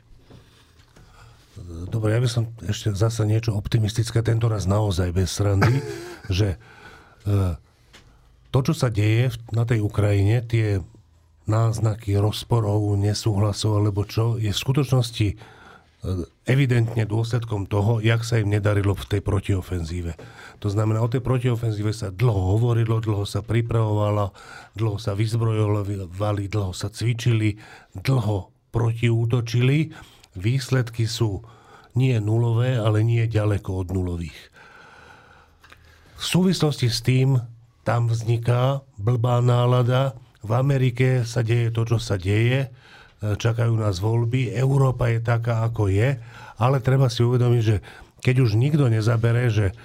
Dobre, ja by som ešte zase niečo optimistické, tento raz naozaj bez srandy, že e, to, čo sa deje na tej Ukrajine, tie náznaky rozporov, nesúhlasov alebo čo, je v skutočnosti evidentne dôsledkom toho, jak sa im nedarilo v tej protiofenzíve. To znamená, o tej protiofenzíve sa dlho hovorilo, dlho sa pripravovalo, dlho sa vyzbrojovali, dlho sa cvičili, dlho protiútočili. Výsledky sú nie nulové, ale nie ďaleko od nulových. V súvislosti s tým tam vzniká blbá nálada. V Amerike sa deje to, čo sa deje. Čakajú nás voľby, Európa je taká, ako je, ale treba si uvedomiť, že keď už nikto nezabere, že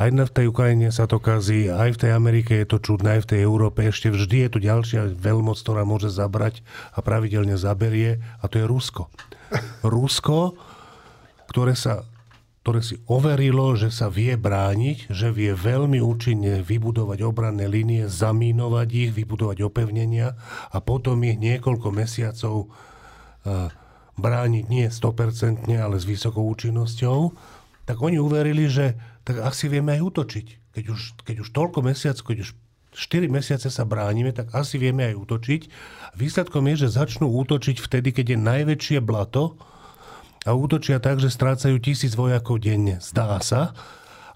aj v tej Ukrajine sa to kazí, aj v tej Amerike je to čudné, aj v tej Európe. Ešte vždy je tu ďalšia veľmoc, ktorá môže zabrať a pravidelne zaberie, a to je Rusko. Rusko, ktoré sa ktoré si overilo, že sa vie brániť, že vie veľmi účinne vybudovať obranné línie, zamínovať ich, vybudovať opevnenia a potom ich niekoľko mesiacov eh, brániť nie 100%, ale s vysokou účinnosťou, tak oni uverili, že tak asi vieme aj útočiť. Keď už, keď už toľko mesiacov, keď už 4 mesiace sa bránime, tak asi vieme aj útočiť. Výsledkom je, že začnú útočiť vtedy, keď je najväčšie blato, a útočia tak, že strácajú tisíc vojakov denne. Zdá sa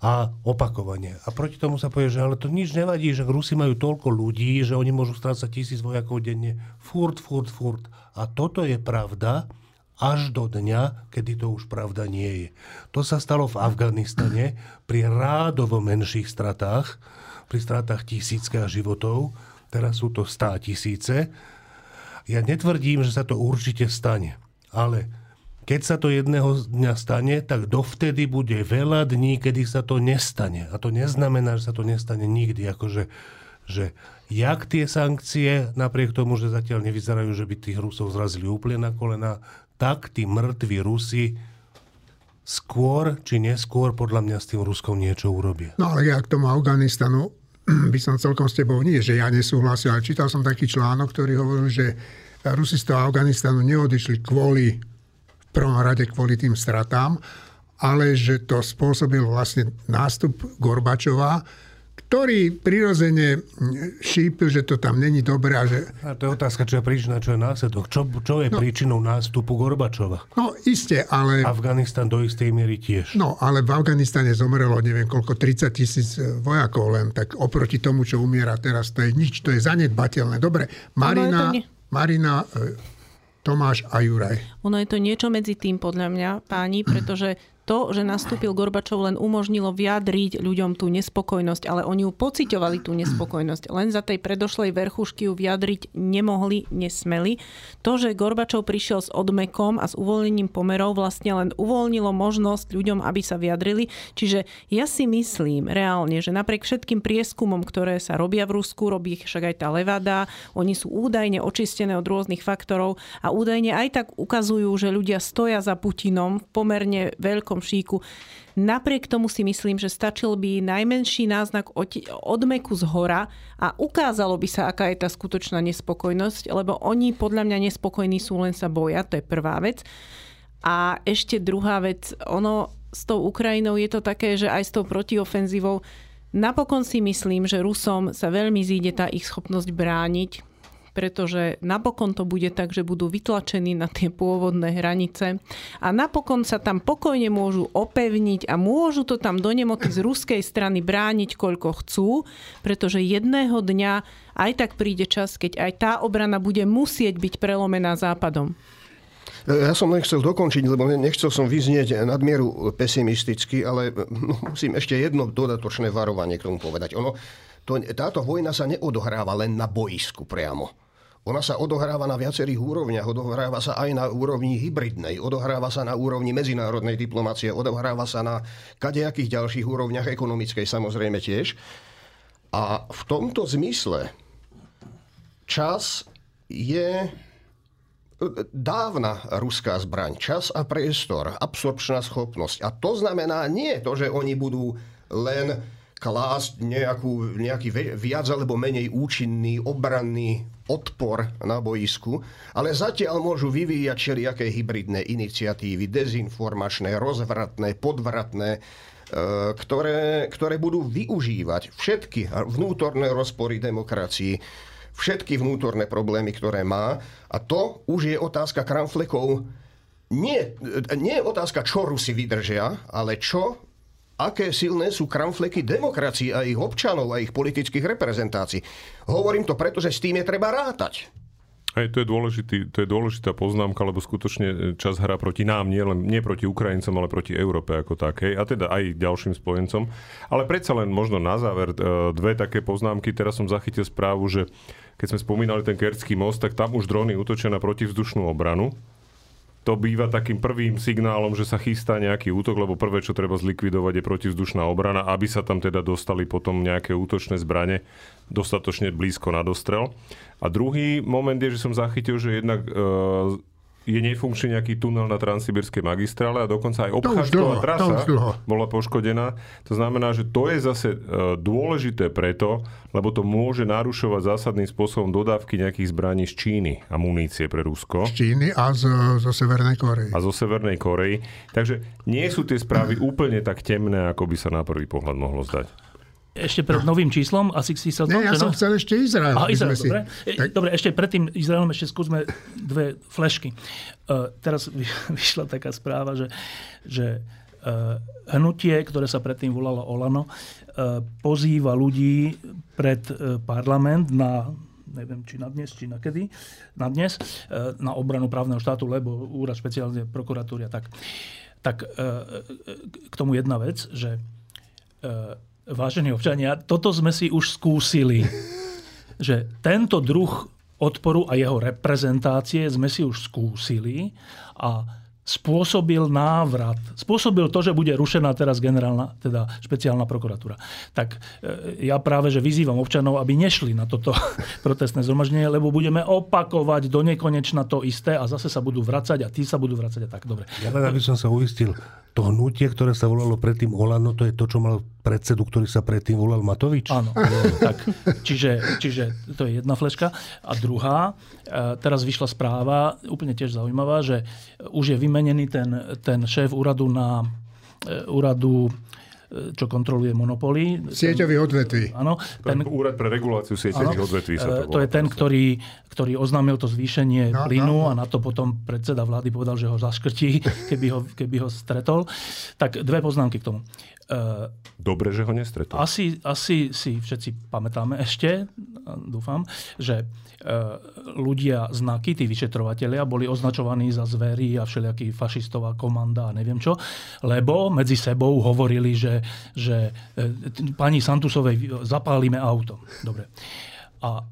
a opakovane. A proti tomu sa povie, že ale to nič nevadí, že Rusi majú toľko ľudí, že oni môžu strácať tisíc vojakov denne. Furt, furt, furt. A toto je pravda až do dňa, kedy to už pravda nie je. To sa stalo v Afganistane pri rádovo menších stratách, pri stratách tisíckach životov, teraz sú to stá tisíce. Ja netvrdím, že sa to určite stane, ale keď sa to jedného dňa stane, tak dovtedy bude veľa dní, kedy sa to nestane. A to neznamená, že sa to nestane nikdy. Akože, že jak tie sankcie, napriek tomu, že zatiaľ nevyzerajú, že by tých Rusov zrazili úplne na kolena, tak tí mŕtvi Rusi skôr či neskôr podľa mňa s tým Ruskom niečo urobia. No ale ja k tomu Afganistanu by som celkom s tebou nie, že ja nesúhlasil, ale čítal som taký článok, ktorý hovoril, že Rusi z toho Afganistanu neodišli kvôli prvom rade kvôli tým stratám, ale že to spôsobil vlastne nástup Gorbačova, ktorý prirodzene šípil, že to tam není dobré. A, že... a to je otázka, čo je príčina, čo je následok. Čo, čo je no, príčinou nástupu Gorbačova? No iste, ale... Afganistan do istej miery tiež. No, ale v Afganistane zomrelo neviem koľko, 30 tisíc vojakov len, tak oproti tomu, čo umiera teraz, to je nič, to je zanedbateľné. Dobre, Marina, Marina Tomáš a Juraj. Ono je to niečo medzi tým, podľa mňa, páni, pretože to, že nastúpil Gorbačov, len umožnilo vyjadriť ľuďom tú nespokojnosť, ale oni ju pociťovali tú nespokojnosť. Len za tej predošlej verchušky ju vyjadriť nemohli, nesmeli. To, že Gorbačov prišiel s odmekom a s uvoľnením pomerov, vlastne len uvoľnilo možnosť ľuďom, aby sa vyjadrili. Čiže ja si myslím reálne, že napriek všetkým prieskumom, ktoré sa robia v Rusku, robí ich však aj tá Levada, oni sú údajne očistené od rôznych faktorov a údajne aj tak ukazujú, že ľudia stoja za Putinom pomerne veľkom veľkom šíku. Napriek tomu si myslím, že stačil by najmenší náznak odmeku z hora a ukázalo by sa, aká je tá skutočná nespokojnosť, lebo oni podľa mňa nespokojní sú, len sa boja, to je prvá vec. A ešte druhá vec, ono s tou Ukrajinou je to také, že aj s tou protiofenzívou Napokon si myslím, že Rusom sa veľmi zíde tá ich schopnosť brániť pretože napokon to bude tak, že budú vytlačení na tie pôvodné hranice a napokon sa tam pokojne môžu opevniť a môžu to tam do nemoty z ruskej strany brániť, koľko chcú, pretože jedného dňa aj tak príde čas, keď aj tá obrana bude musieť byť prelomená západom. Ja som len chcel dokončiť, lebo nechcel som vyznieť nadmieru pesimisticky, ale no, musím ešte jedno dodatočné varovanie k tomu povedať. Ono, to, táto vojna sa neodohráva len na boisku priamo. Ona sa odohráva na viacerých úrovniach, odohráva sa aj na úrovni hybridnej, odohráva sa na úrovni medzinárodnej diplomácie, odohráva sa na kadejakých ďalších úrovniach ekonomickej samozrejme tiež. A v tomto zmysle čas je dávna ruská zbraň. Čas a priestor, absorpčná schopnosť. A to znamená nie to, že oni budú len klásť nejakú, nejaký viac alebo menej účinný obranný odpor na boisku, ale zatiaľ môžu vyvíjať všelijaké hybridné iniciatívy, dezinformačné, rozvratné, podvratné, e, ktoré, ktoré budú využívať všetky vnútorné rozpory demokracii, všetky vnútorné problémy, ktoré má. A to už je otázka kramflekov. Nie, nie je otázka, čo Rusi vydržia, ale čo aké silné sú kramfleky demokracie a ich občanov a ich politických reprezentácií. Hovorím to preto, že s tým je treba rátať. Aj to je, dôležitý, to je dôležitá poznámka, lebo skutočne e, čas hrá proti nám, nie, len, nie proti Ukrajincom, ale proti Európe ako takej, a teda aj ďalším spojencom. Ale predsa len možno na záver e, dve také poznámky. Teraz som zachytil správu, že keď sme spomínali ten Kerský most, tak tam už drony útočia na protivzdušnú obranu to býva takým prvým signálom, že sa chystá nejaký útok, lebo prvé, čo treba zlikvidovať, je protivzdušná obrana, aby sa tam teda dostali potom nejaké útočné zbranie dostatočne blízko na dostrel. A druhý moment je, že som zachytil, že jednak e, je nefunkčný nejaký tunel na transsibirskej magistrále a dokonca aj obchádzková trasa bola poškodená. To znamená, že to je zase e, dôležité preto, lebo to môže narušovať zásadným spôsobom dodávky nejakých zbraní z Číny a munície pre Rusko. Z Číny a z, zo Severnej Korei. A zo Severnej Korei. Takže nie sú tie správy úplne tak temné, ako by sa na prvý pohľad mohlo zdať ešte pred novým číslom, asi si sa... Nie, ja som no? chcel ešte Izrael. Aha, Izrael, si... dobre. Tak... Dobre, ešte pred tým Izraelom ešte skúsme dve flešky. Uh, teraz vyšla taká správa, že, že uh, hnutie, ktoré sa predtým volalo Olano, uh, pozýva ľudí pred uh, parlament na neviem, či na dnes, či na kedy, na dnes, na obranu právneho štátu, lebo úrad špeciálne prokuratúry a tak. Tak k tomu jedna vec, že Vážení občania, toto sme si už skúsili, že tento druh odporu a jeho reprezentácie sme si už skúsili a spôsobil návrat. Spôsobil to, že bude rušená teraz generálna, teda špeciálna prokuratúra. Tak e, ja práve, že vyzývam občanov, aby nešli na toto protestné zhromaždenie, lebo budeme opakovať do nekonečna to isté a zase sa budú vracať a tí sa budú vracať a tak. Dobre. Ja len aby som sa uistil, to hnutie, ktoré sa volalo predtým Olano, to je to, čo mal predsedu, ktorý sa predtým volal Matovič? Áno. tak, čiže, čiže to je jedna fleška. A druhá, e, teraz vyšla správa, úplne tiež zaujímavá, že už je vymenený ten, ten šéf úradu na e, úradu čo kontroluje monopoly. Sieťový odvetví. Áno. Ten, Úrad pre reguláciu sieťových odvetví sa to, e, to je ten, ktorý, ktorý oznámil to zvýšenie no, plynu no, no. a na to potom predseda vlády povedal, že ho zaškrtí, keby ho, keby ho stretol. Tak dve poznámky k tomu. Uh, Dobre, že ho nestretol. Asi, asi si všetci pamätáme ešte, dúfam, že ľudia znaky, tí vyšetrovateľia, boli označovaní za zvery a všelijaký fašistová komanda a neviem čo, lebo medzi sebou hovorili, že, že uh, pani Santusovej zapálime auto. Dobre. A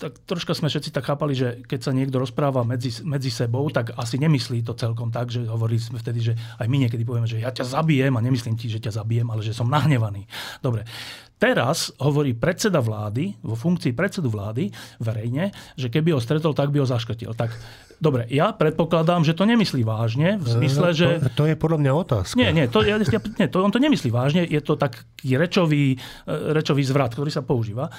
tak troška sme všetci tak chápali, že keď sa niekto rozpráva medzi, medzi sebou, tak asi nemyslí to celkom tak, že hovorili sme vtedy, že aj my niekedy povieme, že ja ťa zabijem a nemyslím ti, že ťa zabijem, ale že som nahnevaný. Dobre. Teraz hovorí predseda vlády, vo funkcii predsedu vlády, verejne, že keby ho stretol, tak by ho zaškrtil. Tak Dobre, ja predpokladám, že to nemyslí vážne, v zmysle, no, že... To, to je podľa mňa otázka. Nie, nie, to, ja, nie to, on to nemyslí vážne, je to taký rečový, e, rečový zvrat, ktorý sa používa.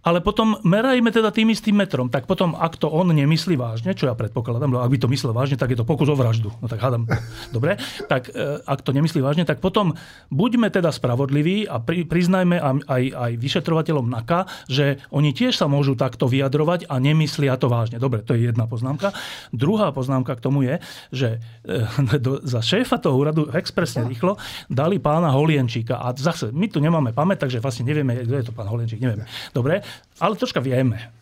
Ale potom merajme teda tým istým metrom. Tak potom, ak to on nemyslí vážne, čo ja predpokladám, lebo ak by to myslel vážne, tak je to pokus o vraždu. No tak hádam. Dobre. Tak e, ak to nemyslí vážne, tak potom buďme teda spravodliví a pri, priznajme aj, aj vyšetrovateľom NAKA, že oni tiež sa môžu takto vyjadrovať a nemyslia to vážne. Dobre, to je jedna poznámka. Druhá poznámka k tomu je, že e, do, za šéfa toho úradu expresne rýchlo dali pána Holienčíka. A zase, my tu nemáme pamäť, takže vlastne nevieme, kto je to pán Holienčík, nevieme. Dobre, ale troška vieme.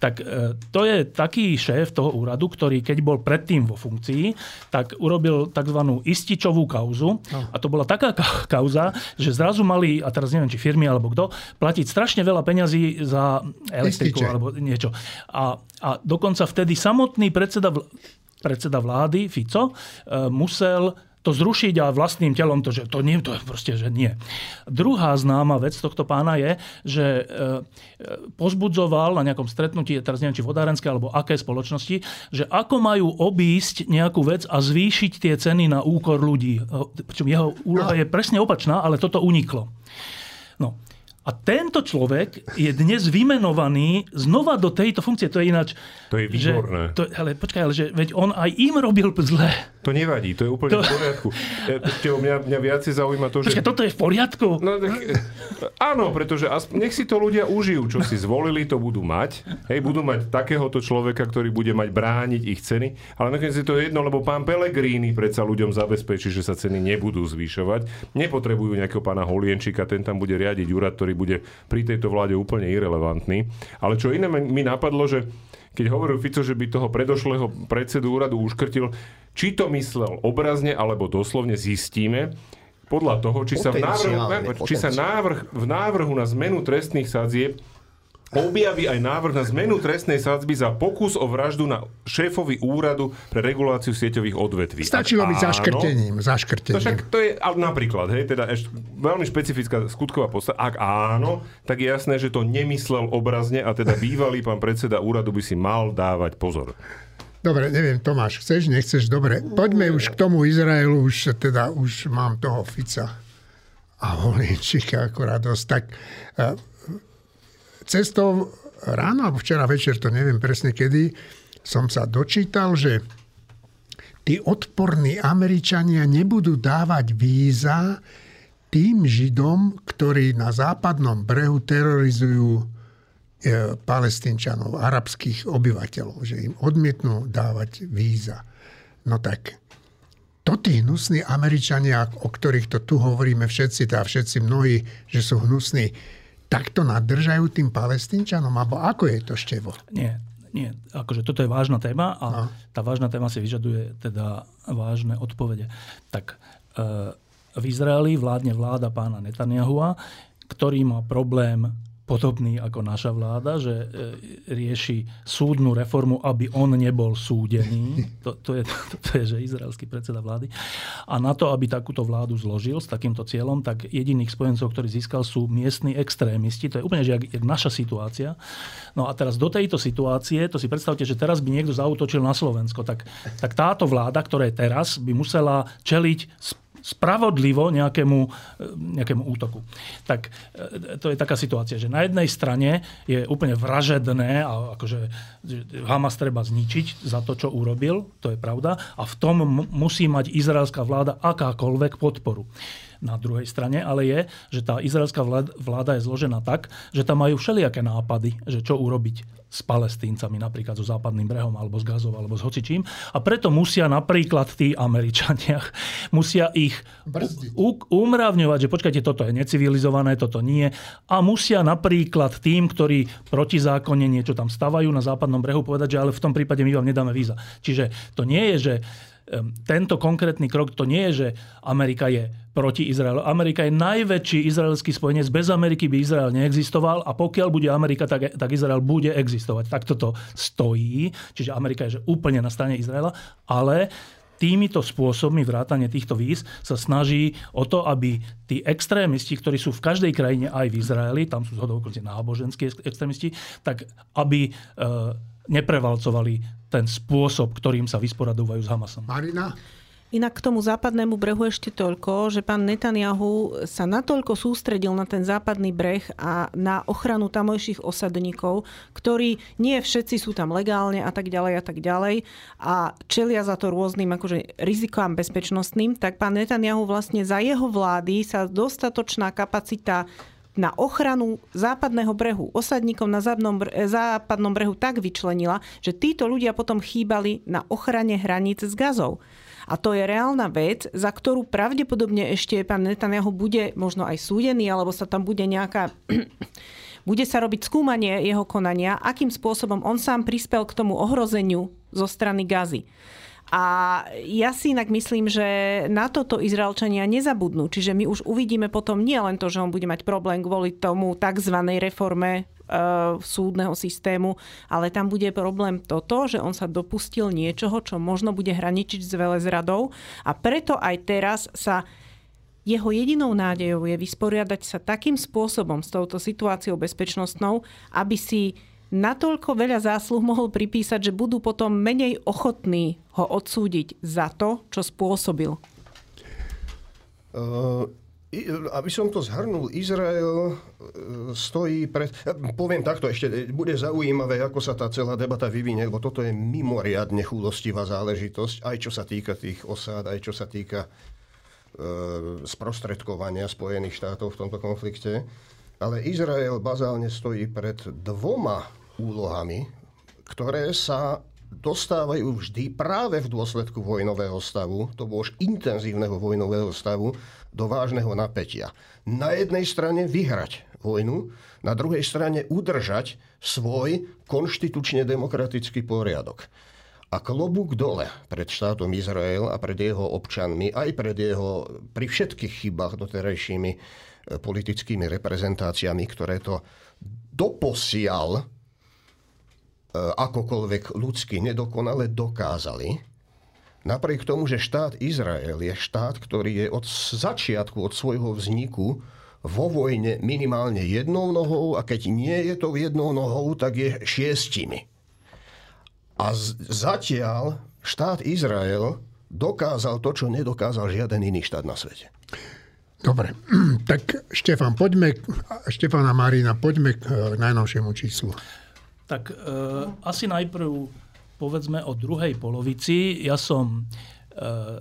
Tak e, to je taký šéf toho úradu, ktorý keď bol predtým vo funkcii, tak urobil tzv. ističovú kauzu. No. A to bola taká kauza, že zrazu mali, a teraz neviem, či firmy alebo kto, platiť strašne veľa peňazí za elektriku Ističe. alebo niečo. A, a dokonca vtedy samotný predseda, predseda vlády Fico e, musel to zrušiť a vlastným telom to, že to nie, to je proste, že nie. Druhá známa vec tohto pána je, že e, e, pozbudzoval na nejakom stretnutí, teraz neviem, či vodárenské alebo aké spoločnosti, že ako majú obísť nejakú vec a zvýšiť tie ceny na úkor ľudí. E, pričom jeho úloha je presne opačná, ale toto uniklo. No, a tento človek je dnes vymenovaný znova do tejto funkcie. To je ináč... To je výborné. Že, to, ale počkaj, ale že veď on aj im robil zle. To nevadí, to je úplne to... v poriadku. Ja, mňa, mňa viacej zaujíma to, že... Počkaj, toto je v poriadku? No, tak, áno, pretože aspoň, nech si to ľudia užijú, čo si zvolili, to budú mať. Hej, budú mať takéhoto človeka, ktorý bude mať brániť ich ceny. Ale nakoniec je to jedno, lebo pán Pelegrini predsa ľuďom zabezpečí, že sa ceny nebudú zvyšovať. Nepotrebujú nejakého pána Holienčika, ten tam bude riadiť úrad, ktorý ktorý bude pri tejto vláde úplne irrelevantný. Ale čo iné mi napadlo, že keď hovoril Fico, že by toho predošlého predsedu úradu uškrtil, či to myslel obrazne alebo doslovne zistíme, podľa toho, či sa, v návrhu, či sa návrh, v návrhu na zmenu trestných sadzieb objaví aj návrh na zmenu trestnej sadzby za pokus o vraždu na šéfovi úradu pre reguláciu sieťových odvetví. Stačilo byť zaškrtením. zaškrtením. To, však to je ale napríklad, hej, teda ešte veľmi špecifická skutková podstata. Ak áno, tak je jasné, že to nemyslel obrazne a teda bývalý pán predseda úradu by si mal dávať pozor. Dobre, neviem, Tomáš, chceš, nechceš? Dobre, poďme už k tomu Izraelu, už teda už mám toho Fica a Holinčíka ako radosť. Tak eh, cestou ráno, alebo včera večer, to neviem presne kedy, som sa dočítal, že tí odporní Američania nebudú dávať víza tým Židom, ktorí na západnom brehu terorizujú e, palestínčanov, arabských obyvateľov, že im odmietnú dávať víza. No tak to tí hnusní Američania, o ktorých to tu hovoríme všetci, tá všetci mnohí, že sú hnusní, takto nadržajú tým palestínčanom? Alebo ako je to, Števo? Nie, nie. Akože toto je vážna téma a no. tá vážna téma si vyžaduje teda vážne odpovede. Tak e, v Izraeli vládne vláda pána Netanyahua, ktorý má problém podobný ako naša vláda, že e, rieši súdnu reformu, aby on nebol súdený. To, to, je, to, to je, že izraelský predseda vlády. A na to, aby takúto vládu zložil s takýmto cieľom, tak jediných spojencov, ktorý získal, sú miestni extrémisti. To je úplne, že jak, jak naša situácia. No a teraz do tejto situácie, to si predstavte, že teraz by niekto zautočil na Slovensko, tak, tak táto vláda, ktorá je teraz, by musela čeliť spravodlivo nejakému, e, nejakému útoku. Tak e, to je taká situácia, že na jednej strane je úplne vražedné a akože Hamas treba zničiť za to, čo urobil, to je pravda, a v tom musí mať izraelská vláda akákoľvek podporu na druhej strane, ale je, že tá izraelská vláda je zložená tak, že tam majú všelijaké nápady, že čo urobiť s palestíncami, napríklad so západným brehom, alebo s Gazou, alebo s hocičím. A preto musia napríklad tí Američania, musia ich u- umravňovať, že počkajte, toto je necivilizované, toto nie. A musia napríklad tým, ktorí protizákonne niečo tam stavajú na západnom brehu, povedať, že ale v tom prípade my vám nedáme víza. Čiže to nie je, že tento konkrétny krok to nie je, že Amerika je proti Izraelu. Amerika je najväčší izraelský spojenec. Bez Ameriky by Izrael neexistoval a pokiaľ bude Amerika, tak, tak Izrael bude existovať. Tak toto stojí. Čiže Amerika je že úplne na strane Izraela. Ale týmito spôsobmi vrátane týchto víz sa snaží o to, aby tí extrémisti, ktorí sú v každej krajine aj v Izraeli, tam sú zhodou náboženskí extrémisti, tak aby e, neprevalcovali ten spôsob, ktorým sa vysporadovajú s Hamasom. Marina? Inak k tomu západnému brehu ešte toľko, že pán Netanyahu sa natoľko sústredil na ten západný breh a na ochranu tamojších osadníkov, ktorí nie všetci sú tam legálne a tak ďalej a tak ďalej a čelia za to rôznym akože rizikám bezpečnostným, tak pán Netanyahu vlastne za jeho vlády sa dostatočná kapacita na ochranu západného brehu, osadníkov na západnom brehu tak vyčlenila, že títo ľudia potom chýbali na ochrane hraníc s gazou. A to je reálna vec, za ktorú pravdepodobne ešte pán Netanyahu bude možno aj súdený, alebo sa tam bude nejaká... bude sa robiť skúmanie jeho konania, akým spôsobom on sám prispel k tomu ohrozeniu zo strany gazy. A ja si inak myslím, že na toto Izraelčania nezabudnú. Čiže my už uvidíme potom nie len to, že on bude mať problém kvôli tomu tzv. reforme e, súdneho systému, ale tam bude problém toto, že on sa dopustil niečoho, čo možno bude hraničiť s velezradou a preto aj teraz sa jeho jedinou nádejou je vysporiadať sa takým spôsobom s touto situáciou bezpečnostnou, aby si natoľko veľa zásluh mohol pripísať, že budú potom menej ochotní ho odsúdiť za to, čo spôsobil? Uh, aby som to zhrnul, Izrael uh, stojí pred... Poviem takto, ešte bude zaujímavé, ako sa tá celá debata vyvinie, lebo toto je mimoriadne chúdostivá záležitosť, aj čo sa týka tých osád, aj čo sa týka sprostredkovania Spojených štátov v tomto konflikte. Ale Izrael bazálne stojí pred dvoma úlohami, ktoré sa dostávajú vždy práve v dôsledku vojnového stavu, to bolo už intenzívneho vojnového stavu, do vážneho napätia. Na jednej strane vyhrať vojnu, na druhej strane udržať svoj konštitučne demokratický poriadok. A klobúk dole pred štátom Izrael a pred jeho občanmi, aj pred jeho, pri všetkých chybách doterajšími e, politickými reprezentáciami, ktoré to doposiaľ akokoľvek ľudsky nedokonale dokázali, napriek tomu, že štát Izrael je štát, ktorý je od začiatku, od svojho vzniku vo vojne minimálne jednou nohou a keď nie je to jednou nohou, tak je šiestimi. A z- zatiaľ štát Izrael dokázal to, čo nedokázal žiaden iný štát na svete. Dobre, tak Štefan, poďme, Štefan a Marina, poďme k e, najnovšiemu číslu. Tak e, asi najprv povedzme o druhej polovici. Ja som e,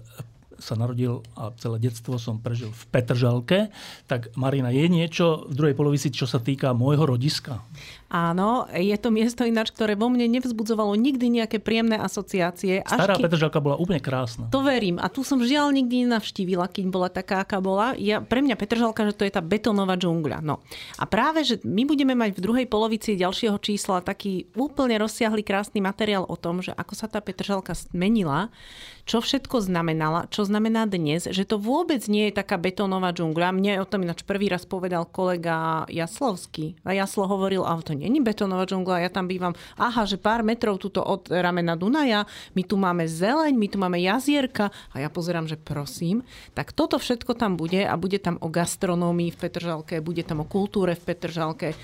sa narodil a celé detstvo som prežil v Petržalke. Tak Marina, je niečo v druhej polovici, čo sa týka môjho rodiska? Áno, je to miesto ináč, ktoré vo mne nevzbudzovalo nikdy nejaké príjemné asociácie. Stará ke... Petržalka bola úplne krásna. To verím. A tu som žiaľ nikdy nenavštívila, keď bola taká, aká bola. Ja, pre mňa Petržalka, že to je tá betónová džungľa. No. A práve, že my budeme mať v druhej polovici ďalšieho čísla taký úplne rozsiahly krásny materiál o tom, že ako sa tá Petržalka zmenila, čo všetko znamenala, čo znamená dnes, že to vôbec nie je taká betónová džungľa. Mne o tom ináč prvý raz povedal kolega Jaslovský. A Jaslo hovoril, ale to není betónová džungla, ja tam bývam, aha, že pár metrov tuto od ramena Dunaja, my tu máme zeleň, my tu máme jazierka a ja pozerám, že prosím, tak toto všetko tam bude a bude tam o gastronómii v Petržalke, bude tam o kultúre v Petržalke,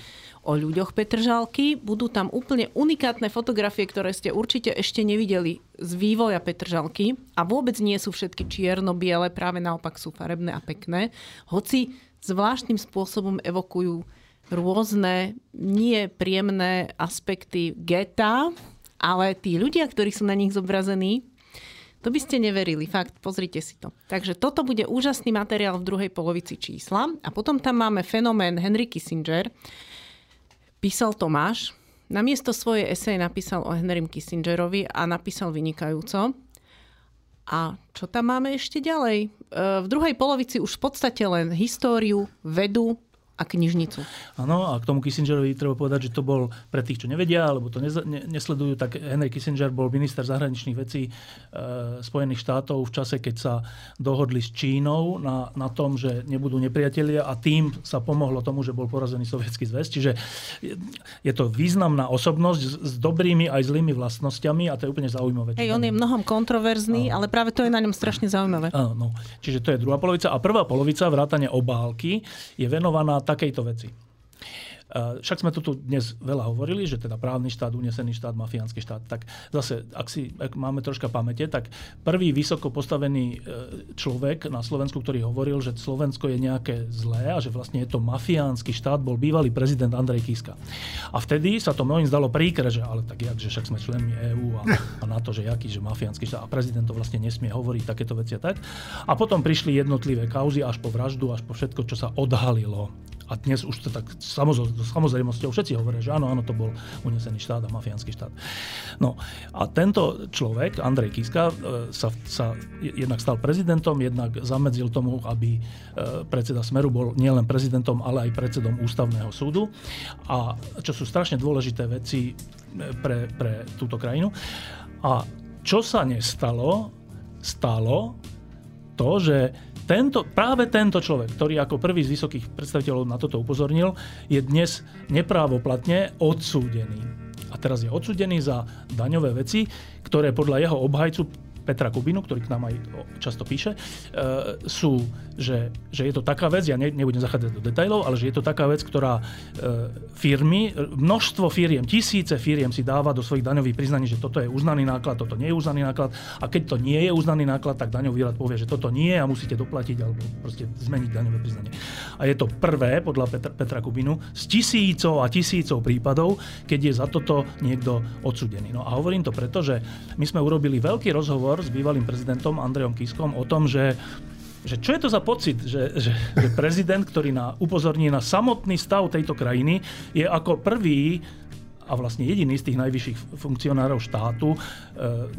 o ľuďoch Petržalky. Budú tam úplne unikátne fotografie, ktoré ste určite ešte nevideli z vývoja Petržalky a vôbec nie sú všetky čierno-biele, práve naopak sú farebné a pekné, hoci zvláštnym spôsobom evokujú rôzne nie príjemné aspekty geta, ale tí ľudia, ktorí sú na nich zobrazení, to by ste neverili, fakt, pozrite si to. Takže toto bude úžasný materiál v druhej polovici čísla. A potom tam máme fenomén Henry Kissinger. Písal Tomáš. Na miesto svojej eseje napísal o Henrym Kissingerovi a napísal vynikajúco. A čo tam máme ešte ďalej? E, v druhej polovici už v podstate len históriu, vedu, a knižnicu. Áno, a k tomu Kissingerovi treba povedať, že to bol pre tých, čo nevedia, alebo to nesledujú, tak Henry Kissinger bol minister zahraničných vecí e, Spojených štátov v čase, keď sa dohodli s Čínou na, na tom, že nebudú nepriatelia a tým sa pomohlo tomu, že bol porazený sovietský zväz. Čiže je, je to významná osobnosť s, s dobrými aj zlými vlastnosťami a to je úplne zaujímavé. Hej, on je mnohom kontroverzný, Áno. ale práve to je na ňom strašne zaujímavé. Áno, čiže to je druhá polovica. A prvá polovica, vrátane obálky, je venovaná takejto veci. Eh, však sme tu dnes veľa hovorili, že teda právny štát, unesený štát, mafiánsky štát. Tak zase, ak si ak máme troška pamäte, tak prvý vysoko postavený eh, človek na Slovensku, ktorý hovoril, že Slovensko je nejaké zlé a že vlastne je to mafiánsky štát, bol bývalý prezident Andrej Kiska. A vtedy sa to mnohým zdalo príkre, že ale tak jak, že však sme členmi EÚ a, a na to, že jaký, že mafiánsky štát a prezident to vlastne nesmie hovoriť takéto veci a tak. A potom prišli jednotlivé kauzy až po vraždu, až po všetko, čo sa odhalilo a dnes už to tak samozrejmosťou všetci hovoria, že áno, áno, to bol unesený štát a mafiánsky štát. No a tento človek, Andrej Kiska, e, sa, sa jednak stal prezidentom, jednak zamedzil tomu, aby e, predseda Smeru bol nielen prezidentom, ale aj predsedom ústavného súdu. A čo sú strašne dôležité veci e, pre, pre túto krajinu. A čo sa nestalo, stalo to, že tento, práve tento človek, ktorý ako prvý z vysokých predstaviteľov na toto upozornil, je dnes neprávoplatne odsúdený. A teraz je odsúdený za daňové veci, ktoré podľa jeho obhajcu Petra Kubinu, ktorý k nám aj často píše, e, sú, že, že je to taká vec, ja ne, nebudem zachádzať do detajlov, ale že je to taká vec, ktorá e, firmy, množstvo firiem, tisíce firiem si dáva do svojich daňových priznaní, že toto je uznaný náklad, toto nie je uznaný náklad a keď to nie je uznaný náklad, tak daňový rad povie, že toto nie a musíte doplatiť alebo proste zmeniť daňové priznanie. A je to prvé, podľa Petra, Petra Kubinu, z tisícov a tisícov prípadov, keď je za toto niekto odsudený. No a hovorím to preto, že my sme urobili veľký rozhovor s bývalým prezidentom Andrejom Kiskom o tom, že že čo je to za pocit, že, že, že prezident, ktorý na, upozorní na samotný stav tejto krajiny, je ako prvý a vlastne jediný z tých najvyšších funkcionárov štátu e,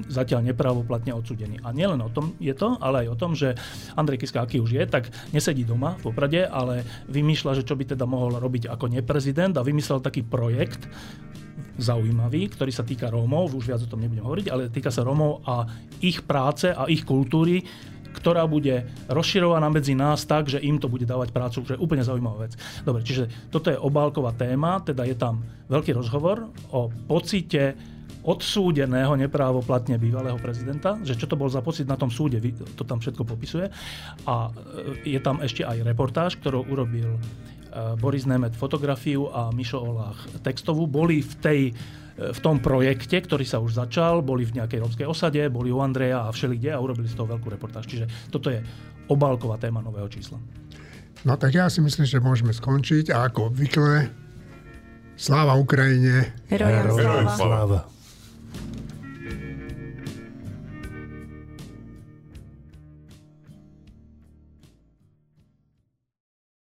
zatiaľ nepravoplatne odsudený. A nielen o tom je to, ale aj o tom, že Andrej Kiska, aký už je, tak nesedí doma v Poprade, ale vymýšľa, že čo by teda mohol robiť ako neprezident a vymyslel taký projekt, zaujímavý, ktorý sa týka Rómov, už viac o tom nebudem hovoriť, ale týka sa Rómov a ich práce a ich kultúry, ktorá bude rozširovaná medzi nás tak, že im to bude dávať prácu, čo je úplne zaujímavá vec. Dobre, čiže toto je obálková téma, teda je tam veľký rozhovor o pocite odsúdeného neprávoplatne bývalého prezidenta, že čo to bol za pocit na tom súde, to tam všetko popisuje. A e, je tam ešte aj reportáž, ktorú urobil e, Boris Nemet fotografiu a Mišo Olách textovú. Boli v tej v tom projekte, ktorý sa už začal, boli v nejakej rómskej osade, boli u Andreja a všelikde a urobili z toho veľkú reportáž. Čiže toto je obálková téma nového čísla. No tak ja si myslím, že môžeme skončiť a ako obvykle sláva Ukrajine. Herojom sláva. sláva.